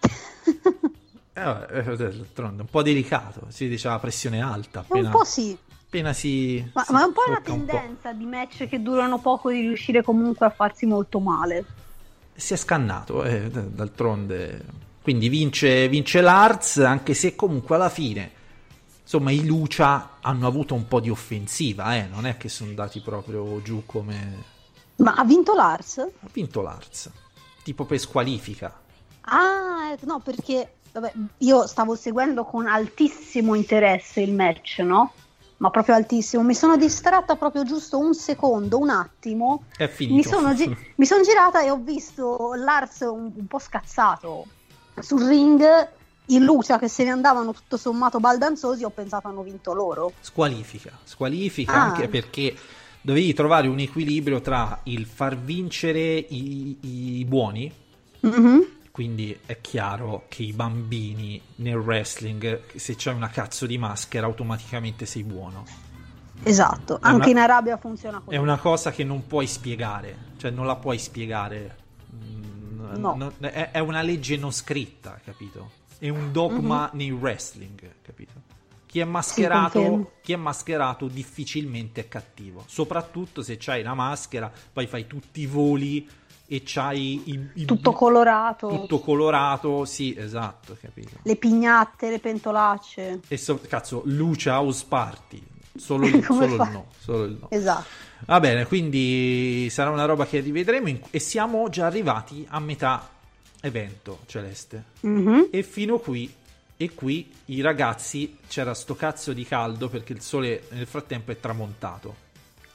Eh, vabbè, eh, d'altronde, un po' delicato, si diceva pressione alta. Un Appena, po' sì, appena si. ma, si ma è un po' una un po'. tendenza di match che durano poco di riuscire comunque a farsi molto male. si è scannato, eh, d'altronde. Quindi vince, vince Lars, anche se comunque alla fine, insomma, i Lucia hanno avuto un po' di offensiva, eh, non è che sono andati proprio giù come... Ma ha vinto Lars? Ha vinto Lars, tipo per squalifica. Ah, eh, no, perché vabbè, io stavo seguendo con altissimo interesse il match, no? Ma proprio altissimo. Mi sono distratta proprio giusto un secondo, un attimo. È finito. Mi sono, gi- mi sono girata e ho visto Lars un, un po' scazzato sul ring. In Lucia che se ne andavano tutto sommato baldanzosi, ho pensato hanno vinto loro. Squalifica, squalifica Ah. anche perché dovevi trovare un equilibrio tra il far vincere i, i buoni, Mhm. quindi è chiaro che i bambini nel wrestling, se c'è una cazzo di maschera, automaticamente sei buono. Esatto, È anche una- in Arabia funziona così. È una cosa che non puoi spiegare, cioè non la puoi spiegare. Mm, No. non- è, è una legge non scritta, capito? È un dogma Mhm. nei wrestling, capito? Chi è, mascherato, chi è mascherato difficilmente è cattivo, soprattutto se c'hai la maschera, poi fai tutti i voli e c'hai i, i- Tutto colorato, tutto colorato, sì, esatto, capito? le pignatte, le pentolacce. E so- cazzo, Lucia House Party, solo il, solo il no, solo il no. Esatto. Va bene, quindi sarà una roba che rivedremo in- e siamo già arrivati a metà evento celeste. Mhm. E fino qui, e qui i ragazzi c'era sto cazzo di caldo perché il sole nel frattempo è tramontato.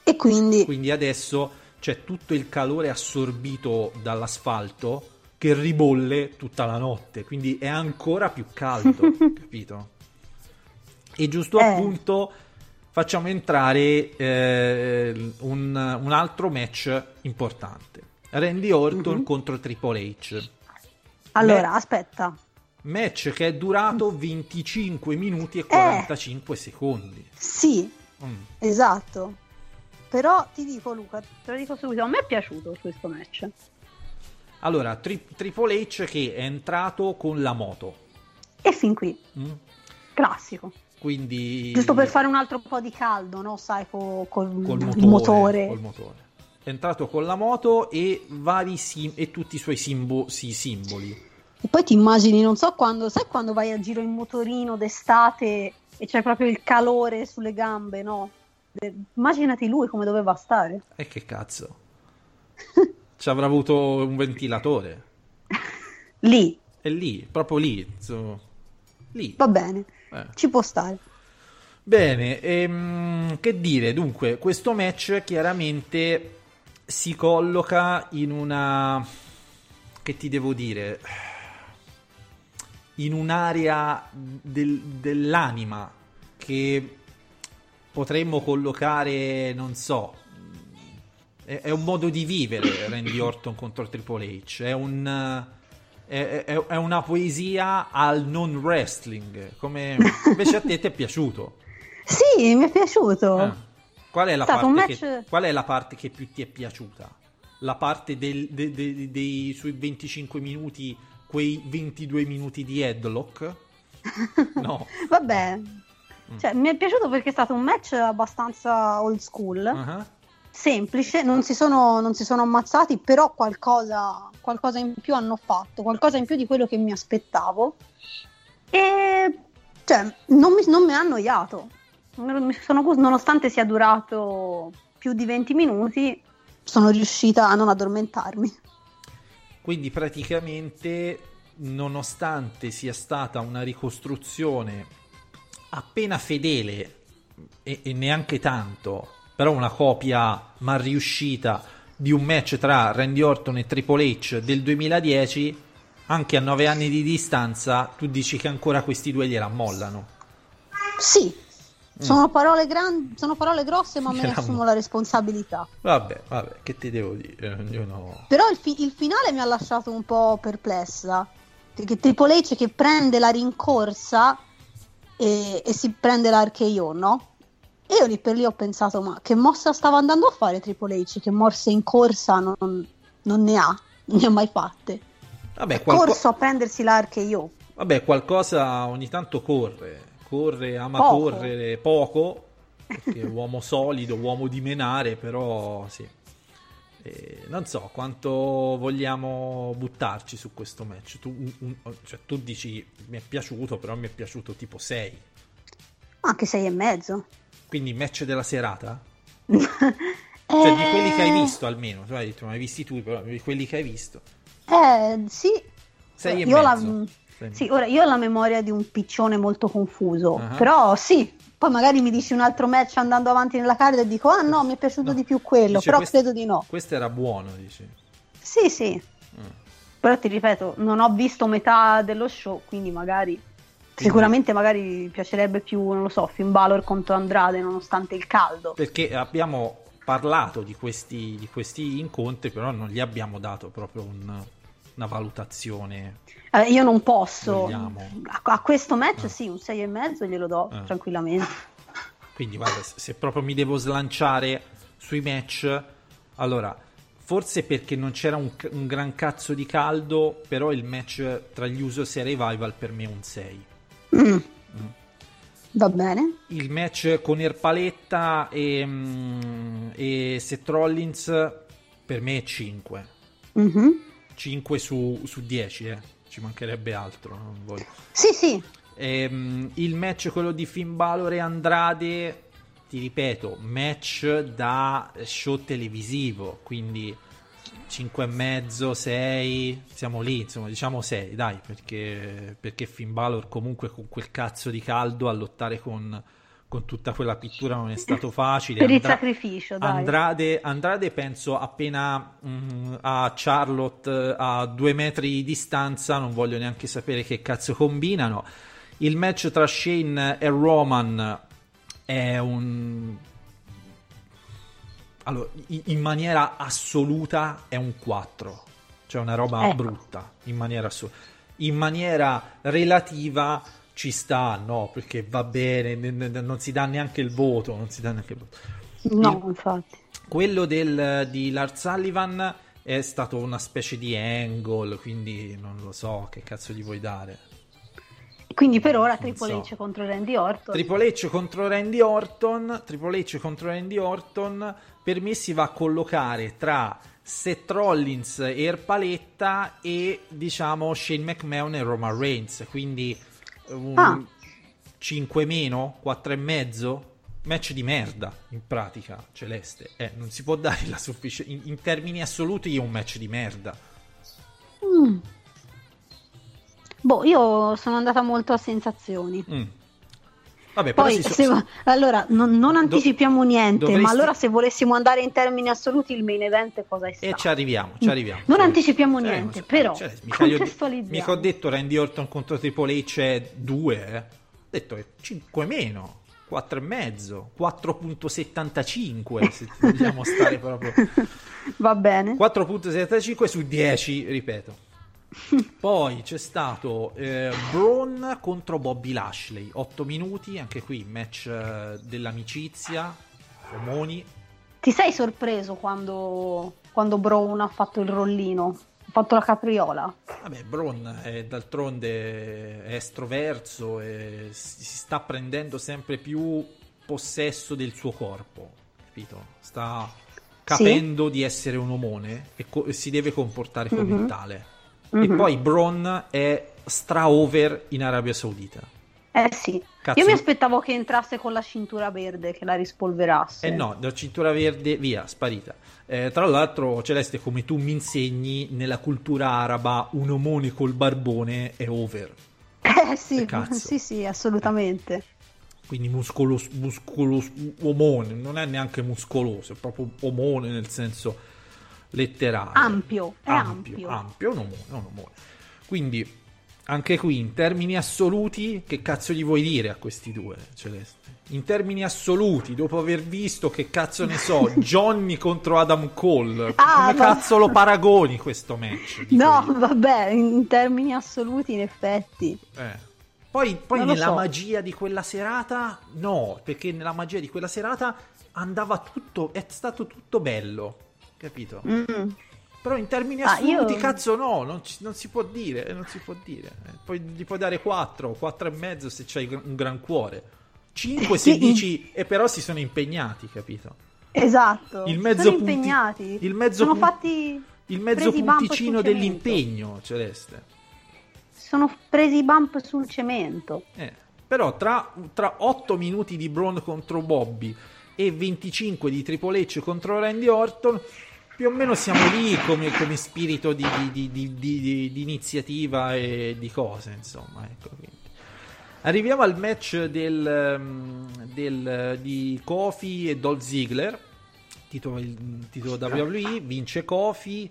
E quindi Quindi adesso c'è tutto il calore assorbito dall'asfalto che ribolle tutta la notte, quindi è ancora più caldo, capito? E giusto Eh. appunto facciamo entrare eh, un, un altro match importante. Randy Orton Mhm. contro Triple H. allora, Beh. aspetta. Match che è durato 25 minuti e 45 secondi. Sì, Mm. esatto. Però ti dico Luca, te lo dico subito, a me è piaciuto questo match. Allora, Tri- Triple H che è entrato con la moto. E fin qui, mm? classico. Quindi Giusto per fare un altro po' di caldo, no? Sai, co- col, col il motore, motore. col motore. È entrato con la moto e vari sim- e tutti i suoi simbo- sì, simboli. E poi ti immagini, non so quando, sai quando vai a giro in motorino d'estate e c'è proprio il calore sulle gambe, no? Immaginati lui come doveva stare. E che cazzo? Ci avrà avuto un ventilatore. Lì, È lì, proprio lì. insomma. Lì. va bene, Eh. ci può stare. Bene, ehm, che dire, dunque, questo match chiaramente si colloca in una... che ti devo dire? In un'area del- dell'anima che potremmo collocare, non so, è, è un modo di vivere Randy Orton contro Triple H, è un... È, è- una poesia al non wrestling, come invece a te ti è piaciuto. Sì, mi è piaciuto. Eh. Qual, è match- che, qual è la parte che più ti è piaciuta? La parte del- de- de- dei sui 25 minuti, quei 22 minuti di headlock? No. Vabbè, cioè, mi è piaciuto perché è stato un match abbastanza old school, Ah, semplice, non si, sono, non si sono ammazzati, però qualcosa, qualcosa in più hanno fatto, qualcosa in più di quello che mi aspettavo. E cioè, non mi, non mi ha annoiato. Sono nonostante sia durato più di 20 minuti, sono riuscita a non addormentarmi. Quindi praticamente, nonostante sia stata una ricostruzione appena fedele e, e neanche tanto, però una copia mal riuscita di un match tra Randy Orton e Triple H del 2010, anche a nove anni di distanza, tu dici che ancora questi due gliela mollano. Sì, sono, parole gran- sono parole grosse, ma me ne assumo mo- la responsabilità. Vabbè, vabbè, che ti devo dire? Io no. Però il, fi- il finale mi ha lasciato un po' perplessa. Perché Triple H che prende la rincorsa e, e si prende l'RKO, no? E io lì per lì ho pensato, ma che mossa stava andando a fare Triple H? Che morse in corsa non, non ne ha, non ne ha mai fatte. Vabbè, qualco- corso a prendersi l'RKO. vabbè, qualcosa ogni tanto corre. Corre, ama Poco. correre poco, perché è uomo solido, uomo di menare, però sì. Eh, non so quanto vogliamo buttarci su questo match. Tu, un- un- cioè, tu dici mi è piaciuto, però mi è piaciuto tipo 6. Anche sei e mezzo. Quindi match della serata? Cioè di quelli che hai Eh, visto almeno. Tu hai detto, non hai visti tu, però di quelli che hai visto. Eh, sì. Sei e io la- mezzo. Sei- Sì, ora io ho la memoria di un piccione molto confuso, Ah. però sì, poi magari mi dici un altro match andando avanti nella card e dico ah no, mi è piaciuto No. di più quello, Dice, però questo- credo di no. Questo era buono, dici. Sì, sì, Mm. però ti ripeto, non ho visto metà dello show, quindi magari sicuramente magari piacerebbe più, non lo so, Finn Balor contro Andrade nonostante il caldo. Perché abbiamo parlato di questi, di questi incontri, però non gli abbiamo dato proprio un- una valutazione. Eh, io non posso. Vogliamo. A, questo match Ah. sì, un 6 e mezzo glielo do Ah. tranquillamente. Quindi, guarda, se proprio mi devo slanciare sui match, allora, forse perché non c'era un, un gran cazzo di caldo, però il match tra gli Usos e Revival per me è un 6. Mm. Va bene. Il match con Erpaletta e, mm, e Seth Rollins per me è 5. Mhm. 5 su, su 10, eh. ci mancherebbe altro. Non voglio. Sì, sì, Ehm, il match, quello di Finn Balor e Andrade, ti ripeto, match da show televisivo, quindi 5 e mezzo, 6, siamo lì, insomma, diciamo 6, dai, perché, perché Finn Balor comunque con quel cazzo di caldo a lottare con, con tutta quella pittura non è stato facile. per il Andra- sacrificio, dai. Andrade, Andrade penso appena mm, a Charlotte a due metri di distanza, non voglio neanche sapere che cazzo combinano. Il match tra Shane e Roman è un... Allora, in in maniera assoluta è un 4, cioè una roba Ecco. brutta, in maniera assoluta. In maniera relativa ci sta, no, perché va bene, non si dà neanche il voto, non si dà neanche il voto. No, Il- infatti. quello del, di Lars Sullivan è stato una specie di angle, quindi non lo so che cazzo gli vuoi dare. quindi per ora Non Triple so. H contro Randy Orton. Triple H contro Randy Orton, Triple H contro Randy Orton, per me si va a collocare tra Seth Rollins e Erpaletta e diciamo Shane McMahon e Roman Reigns, quindi un Ah. 5 meno, 4 e mezzo, match di merda in pratica, Celeste. Eh, non si può dare la sufficienza in, in termini assoluti è un match di merda. Mm. Boh, io sono andata molto a sensazioni. Mm. Vabbè, Poi, so- se- allora, non, non anticipiamo niente, dovresti- ma allora se volessimo andare in termini assoluti, il main event cosa è stato? E ci arriviamo, ci arriviamo. Non anticipiamo Cioè, niente, cioè, però cioè, mica ho detto Randy Orton contro Triple H è 2, eh. ho detto è 5 meno, 4 e mezzo, 4.75 se vogliamo stare proprio. Va bene. 4.75 su 10, ripeto. Poi c'è stato eh, Braun contro Bobby Lashley, 8 minuti, anche qui match eh, dell'amicizia, omoni. Ti sei sorpreso quando, quando Brown ha fatto il rollino? Ha fatto la capriola? Vabbè, Braun è d'altronde è estroverso e si sta prendendo sempre più possesso del suo corpo, capito? Sta capendo di essere un omone e, co- e si deve comportare come Mhm. tale. E Mhm. poi Braun è stra over in Arabia Saudita. Eh sì. Cazzo. Io mi aspettavo che entrasse con la cintura verde, che la rispolverasse. Eh no, da cintura verde via, sparita. Eh, tra l'altro, Celeste, come tu mi insegni, nella cultura araba un omone col barbone è over. Eh sì, cazzo. sì, sì, assolutamente. quindi muscolos, muscolos, omone, non è neanche muscoloso, è proprio omone nel senso letterale. Ampio, è ampio. ampio, è un omone. Quindi, anche qui, in termini assoluti, che cazzo gli vuoi dire a questi due, Celeste? In termini assoluti, dopo aver visto che cazzo ne so, Johnny contro Adam Cole, Ah, come cazzo lo paragoni questo match? No, io. vabbè, in termini assoluti, in effetti. Eh. Poi, poi Non nella so. magia di quella serata, no, perché nella magia di quella serata andava tutto, è stato tutto bello, capito? Mm. Però in termini Ah, assoluti, io- cazzo, no, non, ci- non si può dire, non si può dire. Eh, Poi gli puoi dare 4, 4 e mezzo se c'hai un gran cuore. 5 se dici, e però si sono impegnati, capito? Esatto. Il mezzo sono punti- impegnati. il mezzo sono pun- fatti Il mezzo punticino dell'impegno, Celeste. Sono presi bump sul cemento. Eh, però tra, tra 8 minuti di Braun contro Bobby e 25 di Triple H contro Randy Orton, più o meno siamo lì come, come spirito di, di- di- di- iniziativa e di cose, insomma. Ecco. Arriviamo al match del, ehm, del- di Kofi e Dolph Ziggler, titolo, titolo WWE, vince Kofi.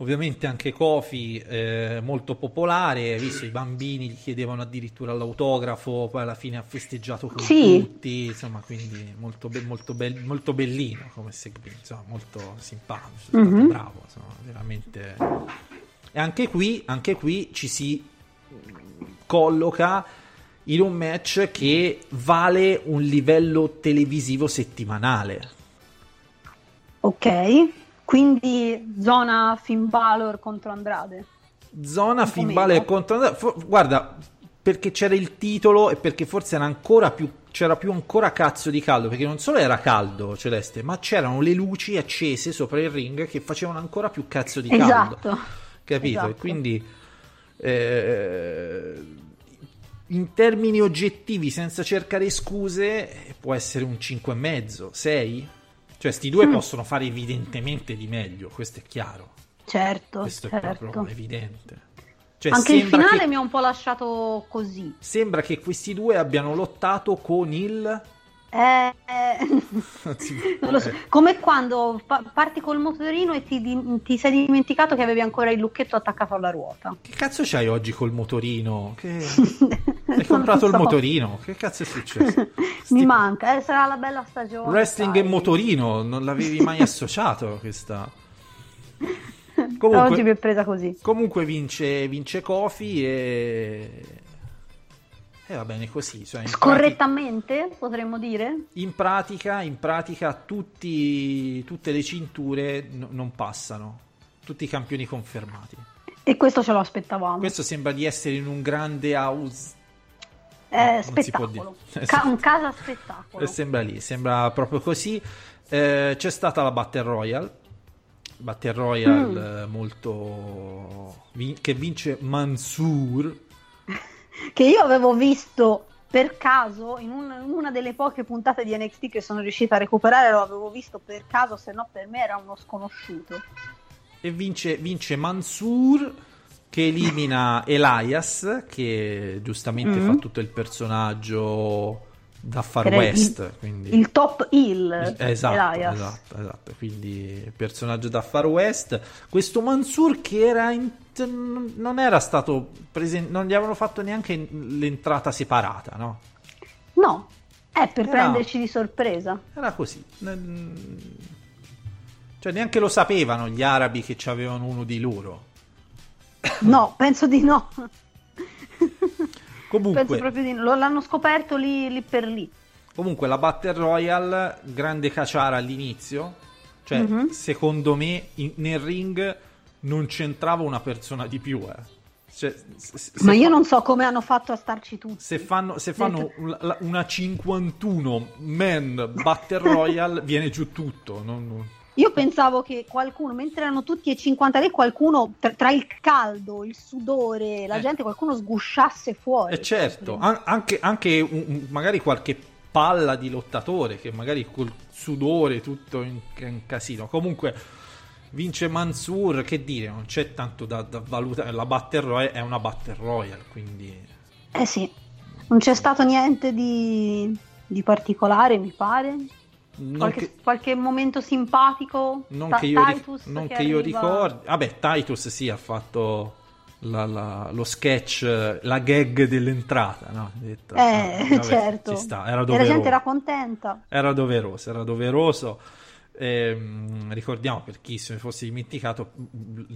Ovviamente anche Kofi eh, molto popolare, visto i bambini gli chiedevano addirittura l'autografo, poi alla fine ha festeggiato con Sì. tutti, insomma, quindi molto, be- molto, bel- molto bellino come segmento, insomma, molto simpatico, Mhm. bravo, insomma, veramente. E anche qui, anche qui ci si colloca in un match che vale un livello televisivo settimanale. Ok. Quindi zona Finn Balor contro Andrade. Zona Un po' Finn Balor meno. contro fo- guarda perché c'era il titolo e perché forse era ancora più c'era più ancora cazzo di caldo perché non solo era caldo Celeste ma c'erano le luci accese sopra il ring che facevano ancora più cazzo di caldo Esatto. capito Esatto. e quindi eh, in termini oggettivi senza cercare scuse può essere un 5 e mezzo 6 cioè sti due Mm. possono fare evidentemente di meglio questo è chiaro Certo, questo è certo. proprio evidente. Cioè, Anche il finale che, mi ha un po' lasciato così. sembra che questi due abbiano lottato con il. Eh, eh, lo so. Come quando pa- parti col motorino e ti, di- ti sei dimenticato che avevi ancora il lucchetto attaccato alla ruota. Che cazzo c'hai oggi col motorino? Che... Hai comprato il motorino? Che cazzo è successo? Mi Sti- manca, eh, sarà la bella stagione. Wrestling sai. e motorino, non l'avevi mai associato questa. Oggi Comunque, mi è presa così. comunque vince, vince Kofi e. E va bene così. Cioè, in pratica- Scorrettamente, potremmo dire? In pratica, in pratica tutti, tutte le cinture n- non passano, tutti i campioni confermati. E questo ce lo aspettavamo. Questo sembra di essere in un grande house Eh, spettacolo. Ca- un casa spettacolo. E sembra lì, sembra proprio così. Eh, c'è stata la Battle Royale. Battle Royale Mm. eh, molto vin- che vince Mansur. Che io avevo visto per caso in, un- in una delle poche puntate di NXT che sono riuscita a recuperare, lo avevo visto per caso, se no per me era uno sconosciuto. E vince, vince Mansur che elimina Elias, che giustamente Mm. fa tutto il personaggio da Far era West. il- quindi... Il top heel Esatto, Elias. esatto, esatto. Quindi personaggio da Far West. Questo Mansur che era in- non era stato presente, non gli avevano fatto neanche l'entrata separata, no? No, è per Era- prenderci di sorpresa. Era così. Mm, Cioè neanche lo sapevano gli arabi che avevano uno di loro. No, penso di no. Comunque, Penso proprio di no. L'hanno scoperto lì, lì per lì. comunque la Battle Royale, grande caciara all'inizio. Cioè, Mhm. secondo me, in- nel ring non c'entrava una persona di più. Eh. Cioè, se- se- Ma io fa- non so come hanno fatto a starci tutti. Se fanno, se fanno un- una 51 man Battle Royale, viene giù tutto. non- non- Io pensavo che qualcuno, mentre erano tutti e 53, qualcuno tra, tra il caldo, il sudore, la Eh. gente, qualcuno sgusciasse fuori. E certo, Proprio. an- anche, anche un- magari qualche palla di lottatore che magari col sudore tutto in, in casino. Comunque vince Mansur, che dire, non c'è tanto da, da valutare. La Battle Royale è una Battle Royale, quindi Eh sì, non c'è stato niente di, di particolare, mi pare. Qualche, che, qualche momento simpatico. non Ta- che io, Titus non che che io ricordi. Vabbè, Titus sì, ha fatto la- la- lo sketch, la gag dell'entrata, no? Detto, Eh, "Ah, vabbè, certo. ci sta, era E la doveroso. gente era contenta. Era doveroso, era doveroso. Ehm, ricordiamo per chi se ne fosse dimenticato,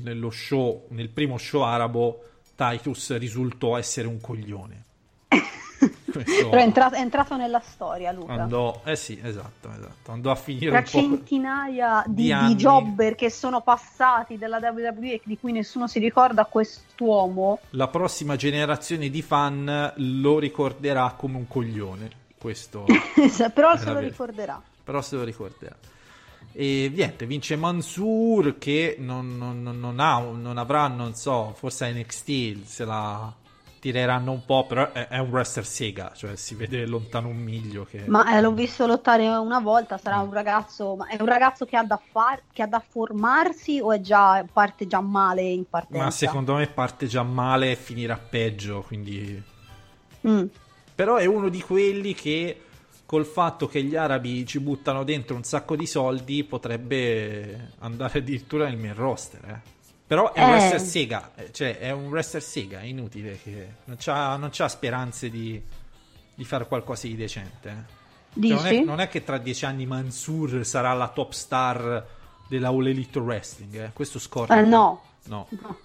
nello show, nel primo show arabo, Titus risultò essere un coglione. Questo Però è entrato, è entrato nella storia, Luca. andò, eh sì, esatto, esatto, andò a finire Tra centinaia di, di di jobber che sono passati dalla WWE e di cui nessuno si ricorda, quest'uomo La prossima generazione di fan lo ricorderà come un coglione. Questo però se lo ricorderà. però se lo ricorderà. E niente, vince Mansur che non, non- non- ha, non avrà, non so, forse NXT se la tireranno un po', però è, è un wrestler sega, cioè si vede lontano un miglio che... Ma eh, l'ho visto lottare una volta, sarà un ragazzo, ma è un ragazzo che ha da far, che ha da formarsi o è già parte già male in partenza? Ma secondo me parte già male e finirà peggio, quindi... Mm. Però è uno di quelli che col fatto che gli arabi ci buttano dentro un sacco di soldi potrebbe andare addirittura nel main roster, eh. Però è un Eh. wrestler Sega, eh, cioè è un wrestler Sega, è inutile che non c'ha, non c'ha speranze di, di fare qualcosa di decente. eh. Cioè, non, è, non è che tra dieci anni Mansur sarà la top star della All Elite Wrestling, eh. questo scorda. Eh, no. No. No.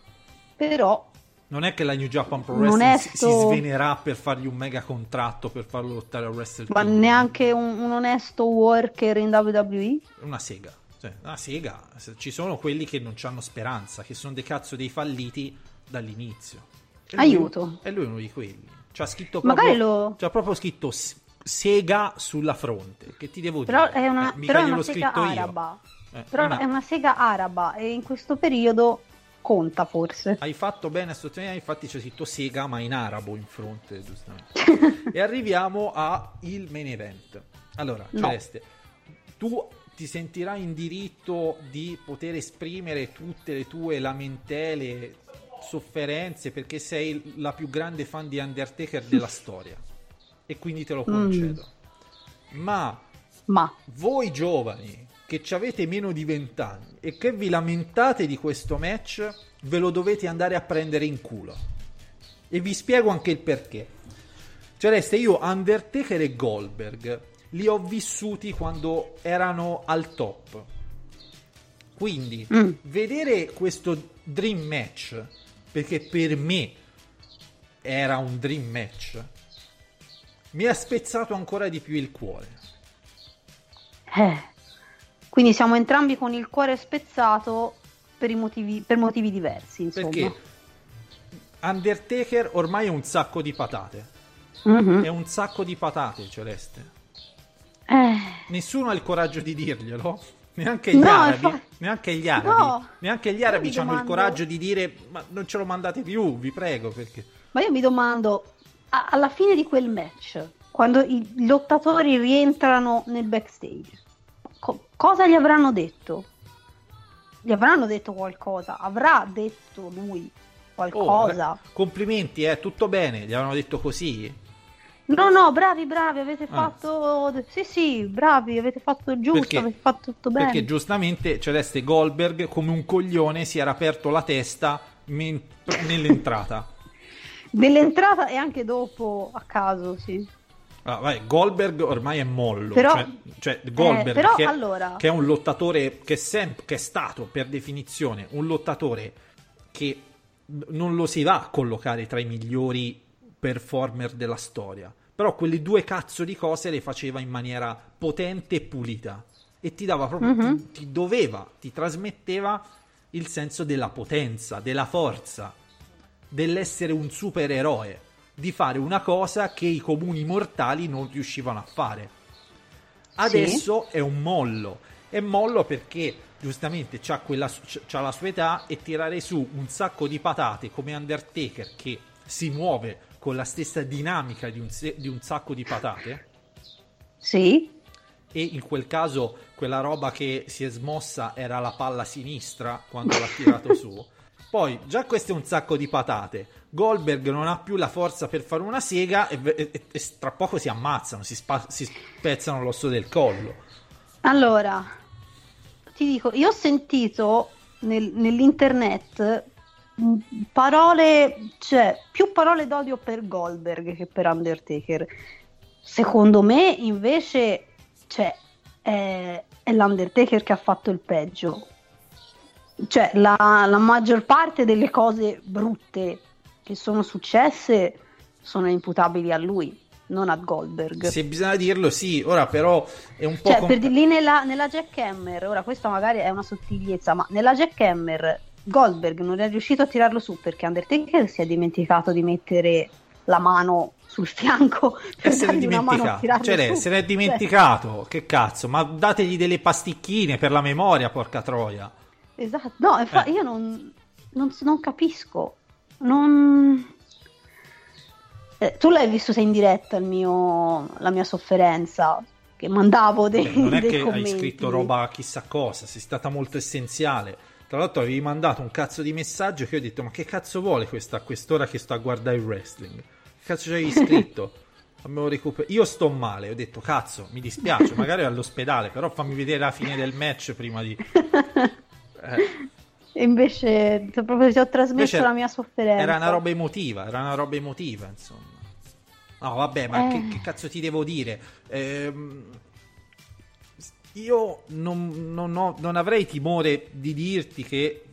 Però Non è che la New Japan Pro Wrestling si- si svenerà per fargli un mega contratto per farlo lottare a Wrestle ma Kingdom. neanche un, un onesto worker in WWE? una sega. Cioè, una sega. Se- Ci sono quelli che non hanno speranza, che sono dei cazzo dei falliti dall'inizio. E lui- Aiuto. E lui è uno di quelli. C'ha scritto Magari proprio, lo- c'ha proprio scritto sega sulla fronte. Che ti devo Però dire? è una, Eh, però è una sega scritto io. araba. Eh, Però una- è una sega araba e in questo periodo conta forse. Hai fatto bene a sottolineare, infatti c'è scritto Sega, ma in arabo in fronte, giustamente. e arriviamo al main event. Allora, No. Celeste, tu ti sentirai in diritto di poter esprimere tutte le tue lamentele, sofferenze, perché sei la più grande fan di Undertaker della storia. E quindi te lo concedo. Ma Ma voi giovani che ci avete meno di 20 anni e che vi lamentate di questo match, ve lo dovete andare a prendere in culo. E vi spiego anche il perché. Celeste, io Undertaker e Goldberg li ho vissuti quando erano al top. Quindi, Mm. vedere questo dream match, perché per me era un dream match, mi ha spezzato ancora di più il cuore. eh, quindi siamo entrambi con il cuore spezzato per, motivi, per motivi diversi, insomma. Perché Undertaker ormai è un sacco di patate. Mhm. È un sacco di patate, Celeste. Eh, Nessuno ha il coraggio di dirglielo. Neanche gli No, arabi, infa- neanche gli arabi, No. neanche gli arabi hanno il domando- coraggio di dire ma non ce lo mandate più, vi prego, perché ma io mi domando, a- alla fine di quel match, quando i lottatori rientrano nel backstage, co- cosa gli avranno detto? Gli avranno detto qualcosa? Avrà detto lui Oh, qualcosa? eh, complimenti, eh, tutto bene, gli avevano detto così. No, no, bravi, bravi, avete Ah. fatto... Sì, sì, bravi, avete fatto giusto, Perché- avete fatto tutto bene. Perché giustamente Celeste Goldberg, come un coglione, si era aperto la testa men- nell'entrata. Nell'entrata e anche dopo, a caso, sì. Ah, vai, Goldberg ormai è mollo. Però- cioè, cioè, Goldberg, Eh, però che, allora- che è un lottatore che sem- che è stato per definizione un lottatore che non lo si va a collocare tra i migliori performer della storia. Però quelle due cazzo di cose le faceva in maniera potente e pulita. E ti dava proprio, Mhm. ti, ti doveva, ti trasmetteva il senso della potenza, della forza, dell'essere un supereroe, di fare una cosa che i comuni mortali non riuscivano a fare. Adesso è un mollo. È mollo perché giustamente c'ha, quella, c'ha la sua età e tirare su un sacco di patate come Undertaker che si muove con la stessa dinamica di un, di un sacco di patate Sì, e in quel caso quella roba che si è smossa era la palla sinistra quando l'ha tirato su. Poi già questo è un sacco di patate. Goldberg non ha più la forza per fare una sega e, e- e tra poco si ammazzano, si, spa- si spezzano l'osso del collo. Allora, ti dico, io ho sentito nel- nell'internet parole, cioè più parole d'odio per Goldberg che per Undertaker. Secondo me, invece, cioè, è, è l'Undertaker che ha fatto il peggio. Cioè, la, la maggior parte delle cose brutte che sono successe sono imputabili a lui, non a Goldberg. Se bisogna dirlo, sì, ora però è un po' Cioè, com- per di lì nella, nella Jackhammer, ora questa magari è una sottigliezza, ma nella Jackhammer Goldberg non è riuscito a tirarlo su perché Undertaker si è dimenticato di mettere la mano sul fianco per se dargli una mano a tirarlo cioè, su. se n'è dimenticato, che cazzo, ma dategli delle pasticchine per la memoria, porca troia. Cioè, esatto, no, infa- Eh. io non, non, non capisco. Non... Eh, tu l'hai visto sei in diretta il mio, la mia sofferenza, che mandavo dei, Cioè, non è dei che hai commenti. scritto roba chissà cosa, sei stata molto essenziale. Tra l'altro avevi mandato un cazzo di messaggio che ho detto ma che cazzo vuole questa a quest'ora che sto a guardare il wrestling? Che cazzo ci avevi scritto? Abbiamo recuper- Io sto male, ho detto cazzo, mi dispiace, magari all'ospedale, però fammi vedere la fine del match prima di... Eh, E invece proprio ti ho trasmesso Invece la mia sofferenza. era una roba emotiva, era una roba emotiva, insomma. No, vabbè, ma Eh. che, che cazzo ti devo dire? Ehm, io non, non ho- non avrei timore di dirti che,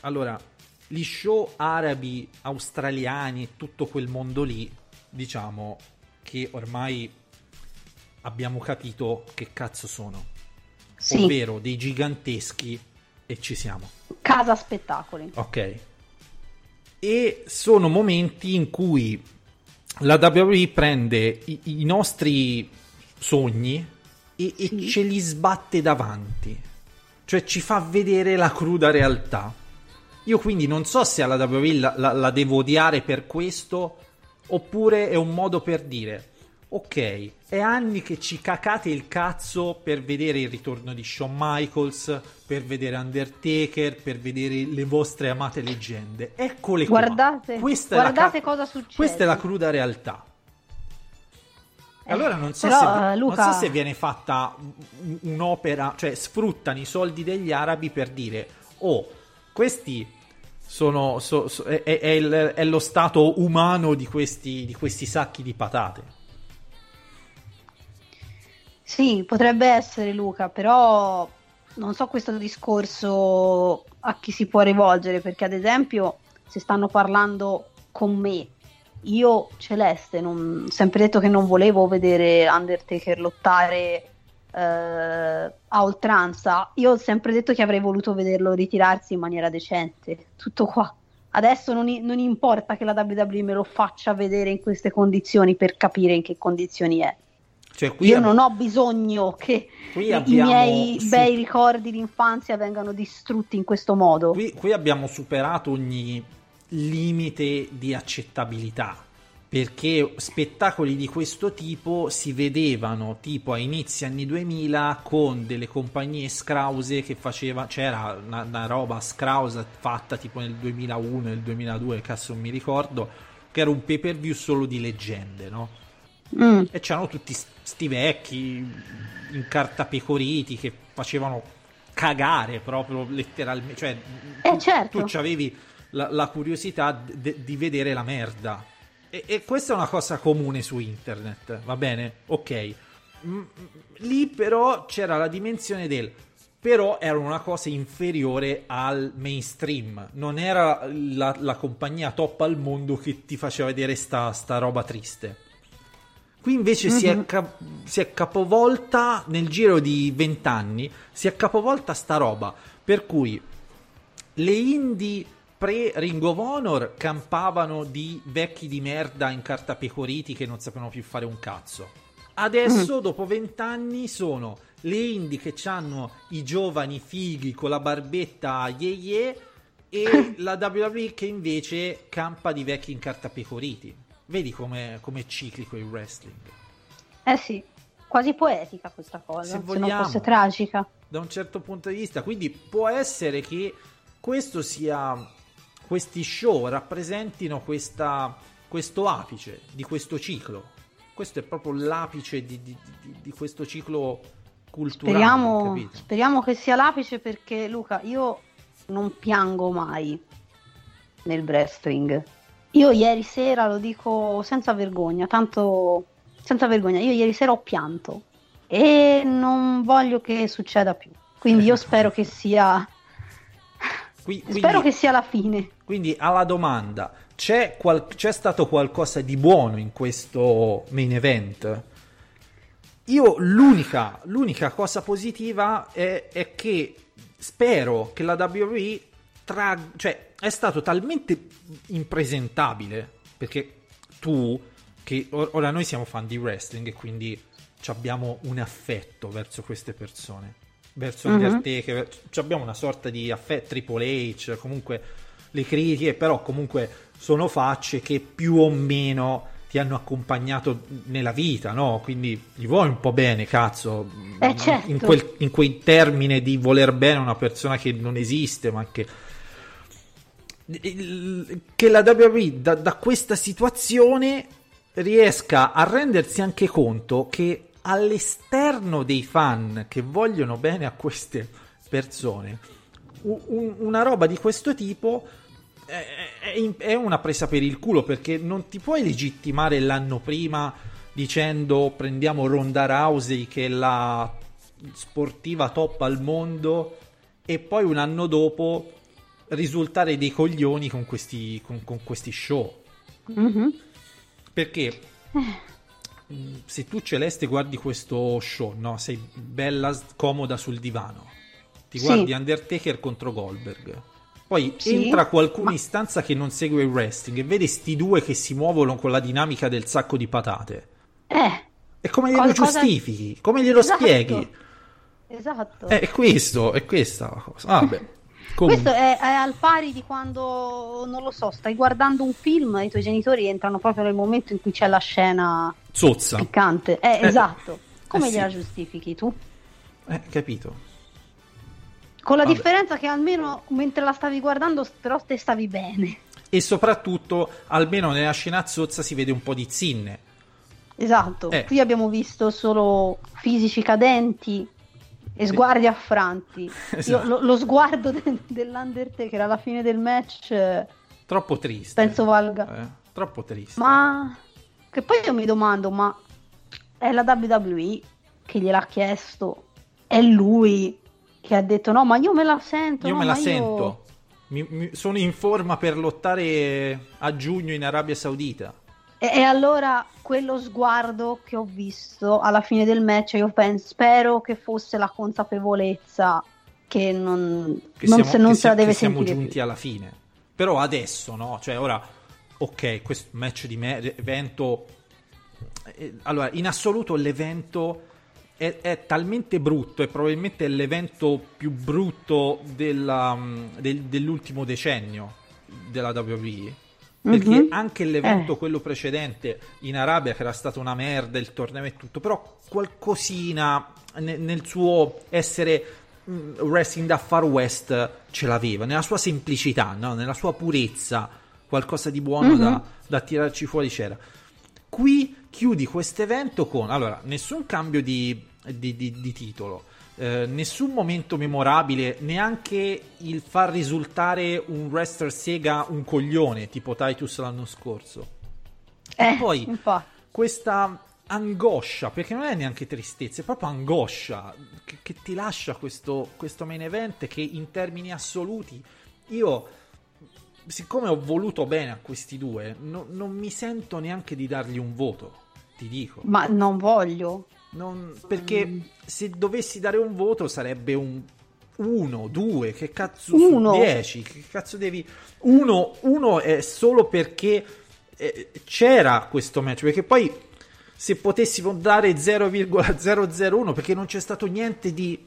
allora, gli show arabi, australiani, tutto quel mondo lì, diciamo che ormai abbiamo capito che cazzo sono. Sì, Ovvero dei giganteschi e ci siamo. casa spettacoli. Ok. E sono momenti in cui la WWE prende i, i nostri sogni e, e Sì. ce li sbatte davanti. Cioè ci fa vedere la cruda realtà. Io quindi non so se alla WWE la, la- la devo odiare per questo oppure è un modo per dire ok, è anni che ci cacate il cazzo per vedere il ritorno di Shawn Michaels, per vedere Undertaker, per vedere le vostre amate leggende. Eccole qua. Guardate- è la guardate ca- cosa succede. Questa è la cruda realtà. Eh, Allora non so, però, se, eh, non Luca- so se viene fatta un- un'opera, cioè sfruttano i soldi degli arabi per dire, oh, questi sono, so- so- è, è- è il- è lo stato umano di questi, di questi sacchi di patate. Sì, potrebbe essere Luca, però non so questo discorso a chi si può rivolgere, perché ad esempio se stanno parlando con me, io Celeste, non, ho sempre detto che non volevo vedere Undertaker lottare eh, a oltranza, io ho sempre detto che avrei voluto vederlo ritirarsi in maniera decente, tutto qua. Adesso non, non, importa che la WWE me lo faccia vedere in queste condizioni per capire in che condizioni è. Cioè, Io ab- non ho bisogno che i miei su- bei ricordi d'infanzia vengano distrutti in questo modo. Qui, qui abbiamo superato ogni limite di accettabilità perché spettacoli di questo tipo si vedevano tipo a inizi anni 2000 con delle compagnie scrause che faceva c'era una, una roba scrausa fatta tipo nel 2001 nel 2002 cazzo non mi ricordo che era un pay per view solo di leggende no? Mm. e c'erano tutti sti vecchi in carta pecoriti che facevano cagare proprio letteralmente cioè eh, certo. tu avevi la, la curiosità de, di vedere la merda e, e, questa è una cosa comune su internet, va bene? Ok. Lì però c'era la dimensione del però era una cosa inferiore al mainstream, non era la, la compagnia top al mondo che ti faceva vedere sta, sta roba triste. Qui invece mm-hmm. si, è mhm. cap- si, è capovolta nel giro di vent'anni, si è capovolta sta roba, per cui le indie pre Ring of Honor campavano di vecchi di merda in carta pecoriti che non sapevano più fare un cazzo. Adesso, mm. dopo vent'anni, sono le indie che hanno i giovani fighi con la barbetta ye ye e la WWE che invece campa di vecchi in carta pecoriti. Vedi com'è, com'è ciclico il wrestling. Eh sì, quasi poetica questa cosa, se, vogliamo, se non fosse tragica. Da un certo punto di vista, quindi può essere che questo sia questi show rappresentino questa, questo apice di questo ciclo. Questo è proprio l'apice di, di, di, di questo ciclo culturale. Speriamo, speriamo che sia l'apice perché Luca, io non piango mai nel wrestling. Io ieri sera lo dico senza vergogna, tanto senza vergogna, io ieri sera ho pianto e non voglio che succeda più. Quindi io spero che sia Qui, quindi, Spero che sia la fine. Quindi alla domanda, c'è, qual- c'è, stato qualcosa di buono in questo main event? Io l'unica, l'unica cosa positiva è, è, che spero che la WWE tra- cioè, è stato talmente impresentabile perché tu, che ora noi siamo fan di wrestling e quindi abbiamo un affetto verso queste persone verso mm-hmm. Undertaker. Abbiamo una sorta di affetto Triple H, comunque le critiche, però comunque sono facce che più o meno ti hanno accompagnato nella vita, no? Quindi gli vuoi un po' bene, cazzo. Eh certo. in, quel, in quei termini di voler bene a una persona che non esiste, ma che che la WWE da, da questa situazione riesca a rendersi anche conto che all'esterno dei fan che vogliono bene a queste persone, un, una roba di questo tipo è, è, è, una presa per il culo perché non ti puoi legittimare l'anno prima dicendo prendiamo Ronda Rousey che è la sportiva top al mondo e poi un anno dopo risultare dei coglioni con questi, con, con questi show. Mm-hmm. Perché eh se tu Celeste guardi questo show, no? sei bella comoda sul divano, ti guardi sì. Undertaker contro Goldberg. Poi sì, entra qualcuno ma... in stanza che non segue il wrestling e vede sti due che si muovono con la dinamica del sacco di patate. Eh. E come glielo qualcosa... giustifichi? Come glielo esatto. spieghi? Esatto. Eh, è questo, è questa la cosa. Ah, beh. Comunque. Questo è, è, al pari di quando, non lo so, stai guardando un film e i tuoi genitori entrano proprio nel momento in cui c'è la scena Zozza. piccante. Eh, eh. esatto. Come eh, gliela sì. giustifichi tu? Eh, capito. Con la Vabbè. differenza che almeno mentre la stavi guardando, però te stavi bene. E soprattutto, almeno nella scena zozza si vede un po' di zinne. Esatto, eh. qui abbiamo visto solo fisici cadenti, e sguardi affranti. Esatto. Io, lo, lo, sguardo de- dell'Undertaker alla fine del match. Eh, troppo triste. Penso valga. Eh, troppo triste. Ma che poi io mi domando, ma è la WWE che gliel'ha chiesto? È lui che ha detto no, ma io me la sento. Io no, me la io... sento. Mi, mi, sono in forma per lottare a giugno in Arabia Saudita. E, e, allora quello sguardo che ho visto alla fine del match, io penso, spero che fosse la consapevolezza che non, che non, siamo, se, non se la deve che sentire. Siamo giunti più. alla fine. Però adesso, no? Cioè, ora, ok, questo match di me- evento. eh, allora, in assoluto l'evento è, è talmente brutto, è probabilmente l'evento più brutto della, mm, del- dell'ultimo decennio della WWE. Perché Mhm. anche l'evento, Eh. quello precedente in Arabia, che era stato una merda, il torneo e tutto, però qualcosina ne- nel suo essere mm, wrestling da Far West ce l'aveva, nella sua semplicità, no? nella sua purezza, qualcosa di buono Mhm. da, da tirarci fuori c'era. Qui chiudi questo evento con allora nessun cambio di, di- di- di titolo, eh, nessun momento memorabile, neanche il far risultare un wrestler Sega un coglione tipo Titus l'anno scorso. Eh, poi- infatti. Questa angoscia, perché non è neanche tristezza, è proprio angoscia che, che ti lascia questo, questo main event che in termini assoluti io siccome ho voluto bene a questi due, no- non mi sento neanche di dargli un voto, ti dico. Ma non voglio. Non- perché se dovessi dare un voto sarebbe un 1, 2, che cazzo Uno. su 10, che cazzo devi... 1 uno è solo perché eh, c'era questo match, perché poi se potessimo dare 0,001 perché non c'è stato niente di,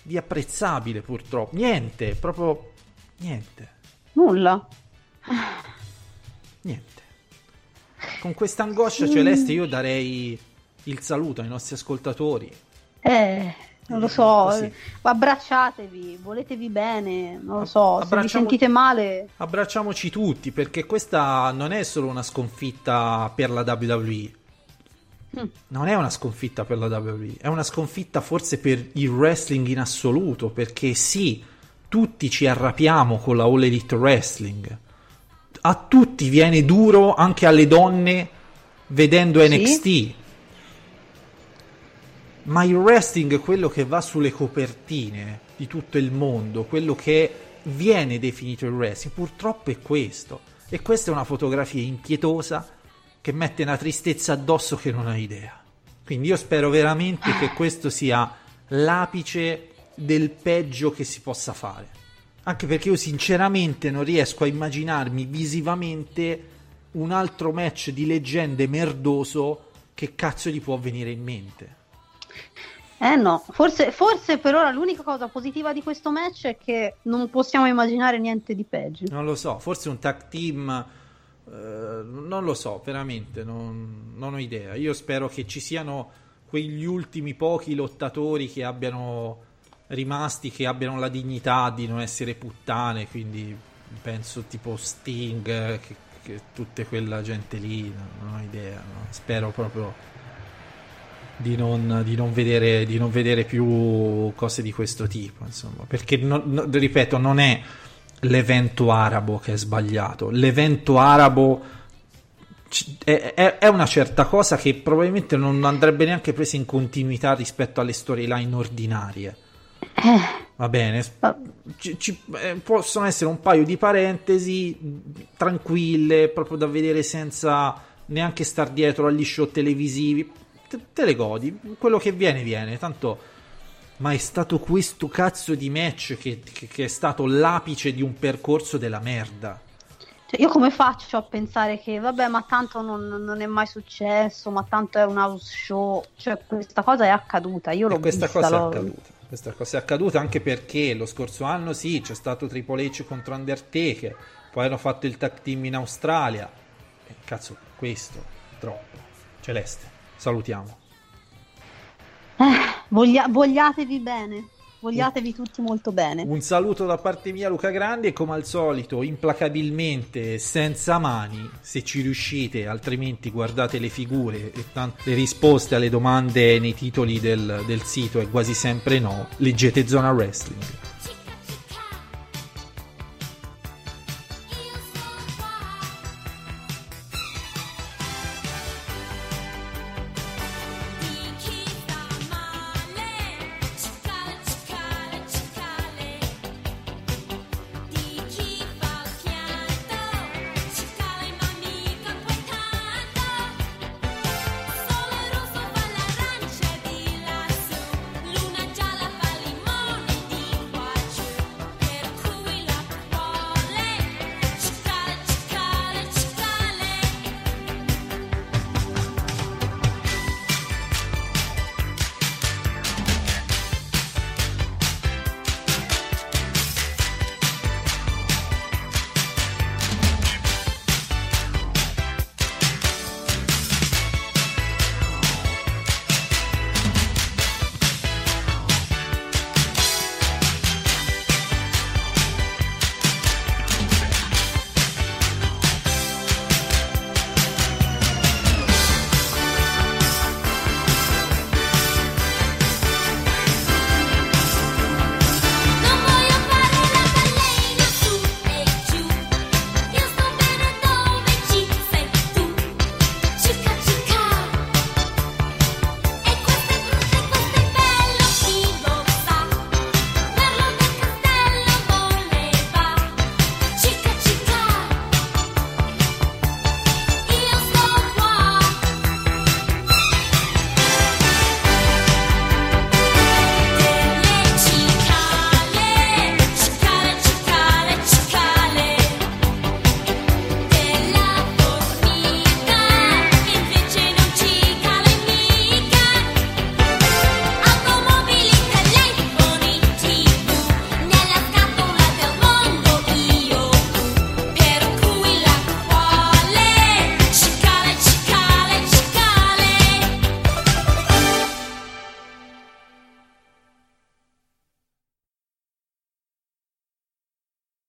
di apprezzabile purtroppo, niente, proprio niente. Nulla. Niente. Con questa angoscia celeste io darei il saluto ai nostri ascoltatori. Eh, non lo Eh, so. così. Abbracciatevi, voletevi bene. Non lo so. Se vi sentite male, Abbracciamoci tutti perché questa non è solo una sconfitta per la WWE. Mm. Non è una sconfitta per la WWE, è una sconfitta forse per il wrestling in assoluto, perché sì, tutti ci arrapiamo con la All Elite Wrestling. A tutti viene duro, anche alle donne, vedendo Sì. NXT. Ma il wrestling, quello che va sulle copertine di tutto il mondo, quello che viene definito il wrestling, purtroppo è questo. E questa è una fotografia impietosa che mette una tristezza addosso che non hai idea. Quindi io spero veramente che questo sia l'apice del peggio che si possa fare. Anche perché io sinceramente non riesco a immaginarmi visivamente un altro match di leggende merdoso che cazzo gli può venire in mente. Eh no. Forse, forse per ora l'unica cosa positiva di questo match è che non possiamo immaginare niente di peggio. Non lo so, forse un tag team. eh, non lo so, veramente, non, non ho idea. Io spero che ci siano quegli ultimi pochi lottatori che abbiano rimasti, che abbiano la dignità di non essere puttane. Quindi penso tipo Sting, eh, che, che tutta quella gente lì, non, ho idea. no? Spero proprio di non, di non vedere, di non vedere più cose di questo tipo. Insomma, perché non- no- ripeto, non è l'evento arabo che è sbagliato. L'evento arabo è, è- è una certa cosa che probabilmente non andrebbe neanche presa in continuità rispetto alle storyline ordinarie. Va bene, ci- ci- eh, possono essere un paio di parentesi tranquille, proprio da vedere senza neanche star dietro agli show televisivi. Te, te le godi, quello che viene, viene. Tanto, ma è stato questo cazzo di match che, che- che è stato l'apice di un percorso della merda. Cioè, io come faccio a pensare che, vabbè, ma tanto non, non è mai successo, ma tanto è un house show. Cioè, questa cosa è accaduta. Io l'ho E questa vista. cosa è l'ho- accaduta. Questa cosa è accaduta anche perché lo scorso anno sì, c'è stato Triple H contro Undertaker, poi hanno fatto il tag team in Australia. E cazzo, questo troppo. Celeste, salutiamo. Voglia- vogliatevi bene. Vogliatevi tutti molto bene. Un saluto da parte mia Luca Grandi e come al solito implacabilmente senza mani se ci riuscite, altrimenti guardate le figure e tan- le risposte alle domande nei titoli del, del sito è quasi sempre no, leggete Zona Wrestling.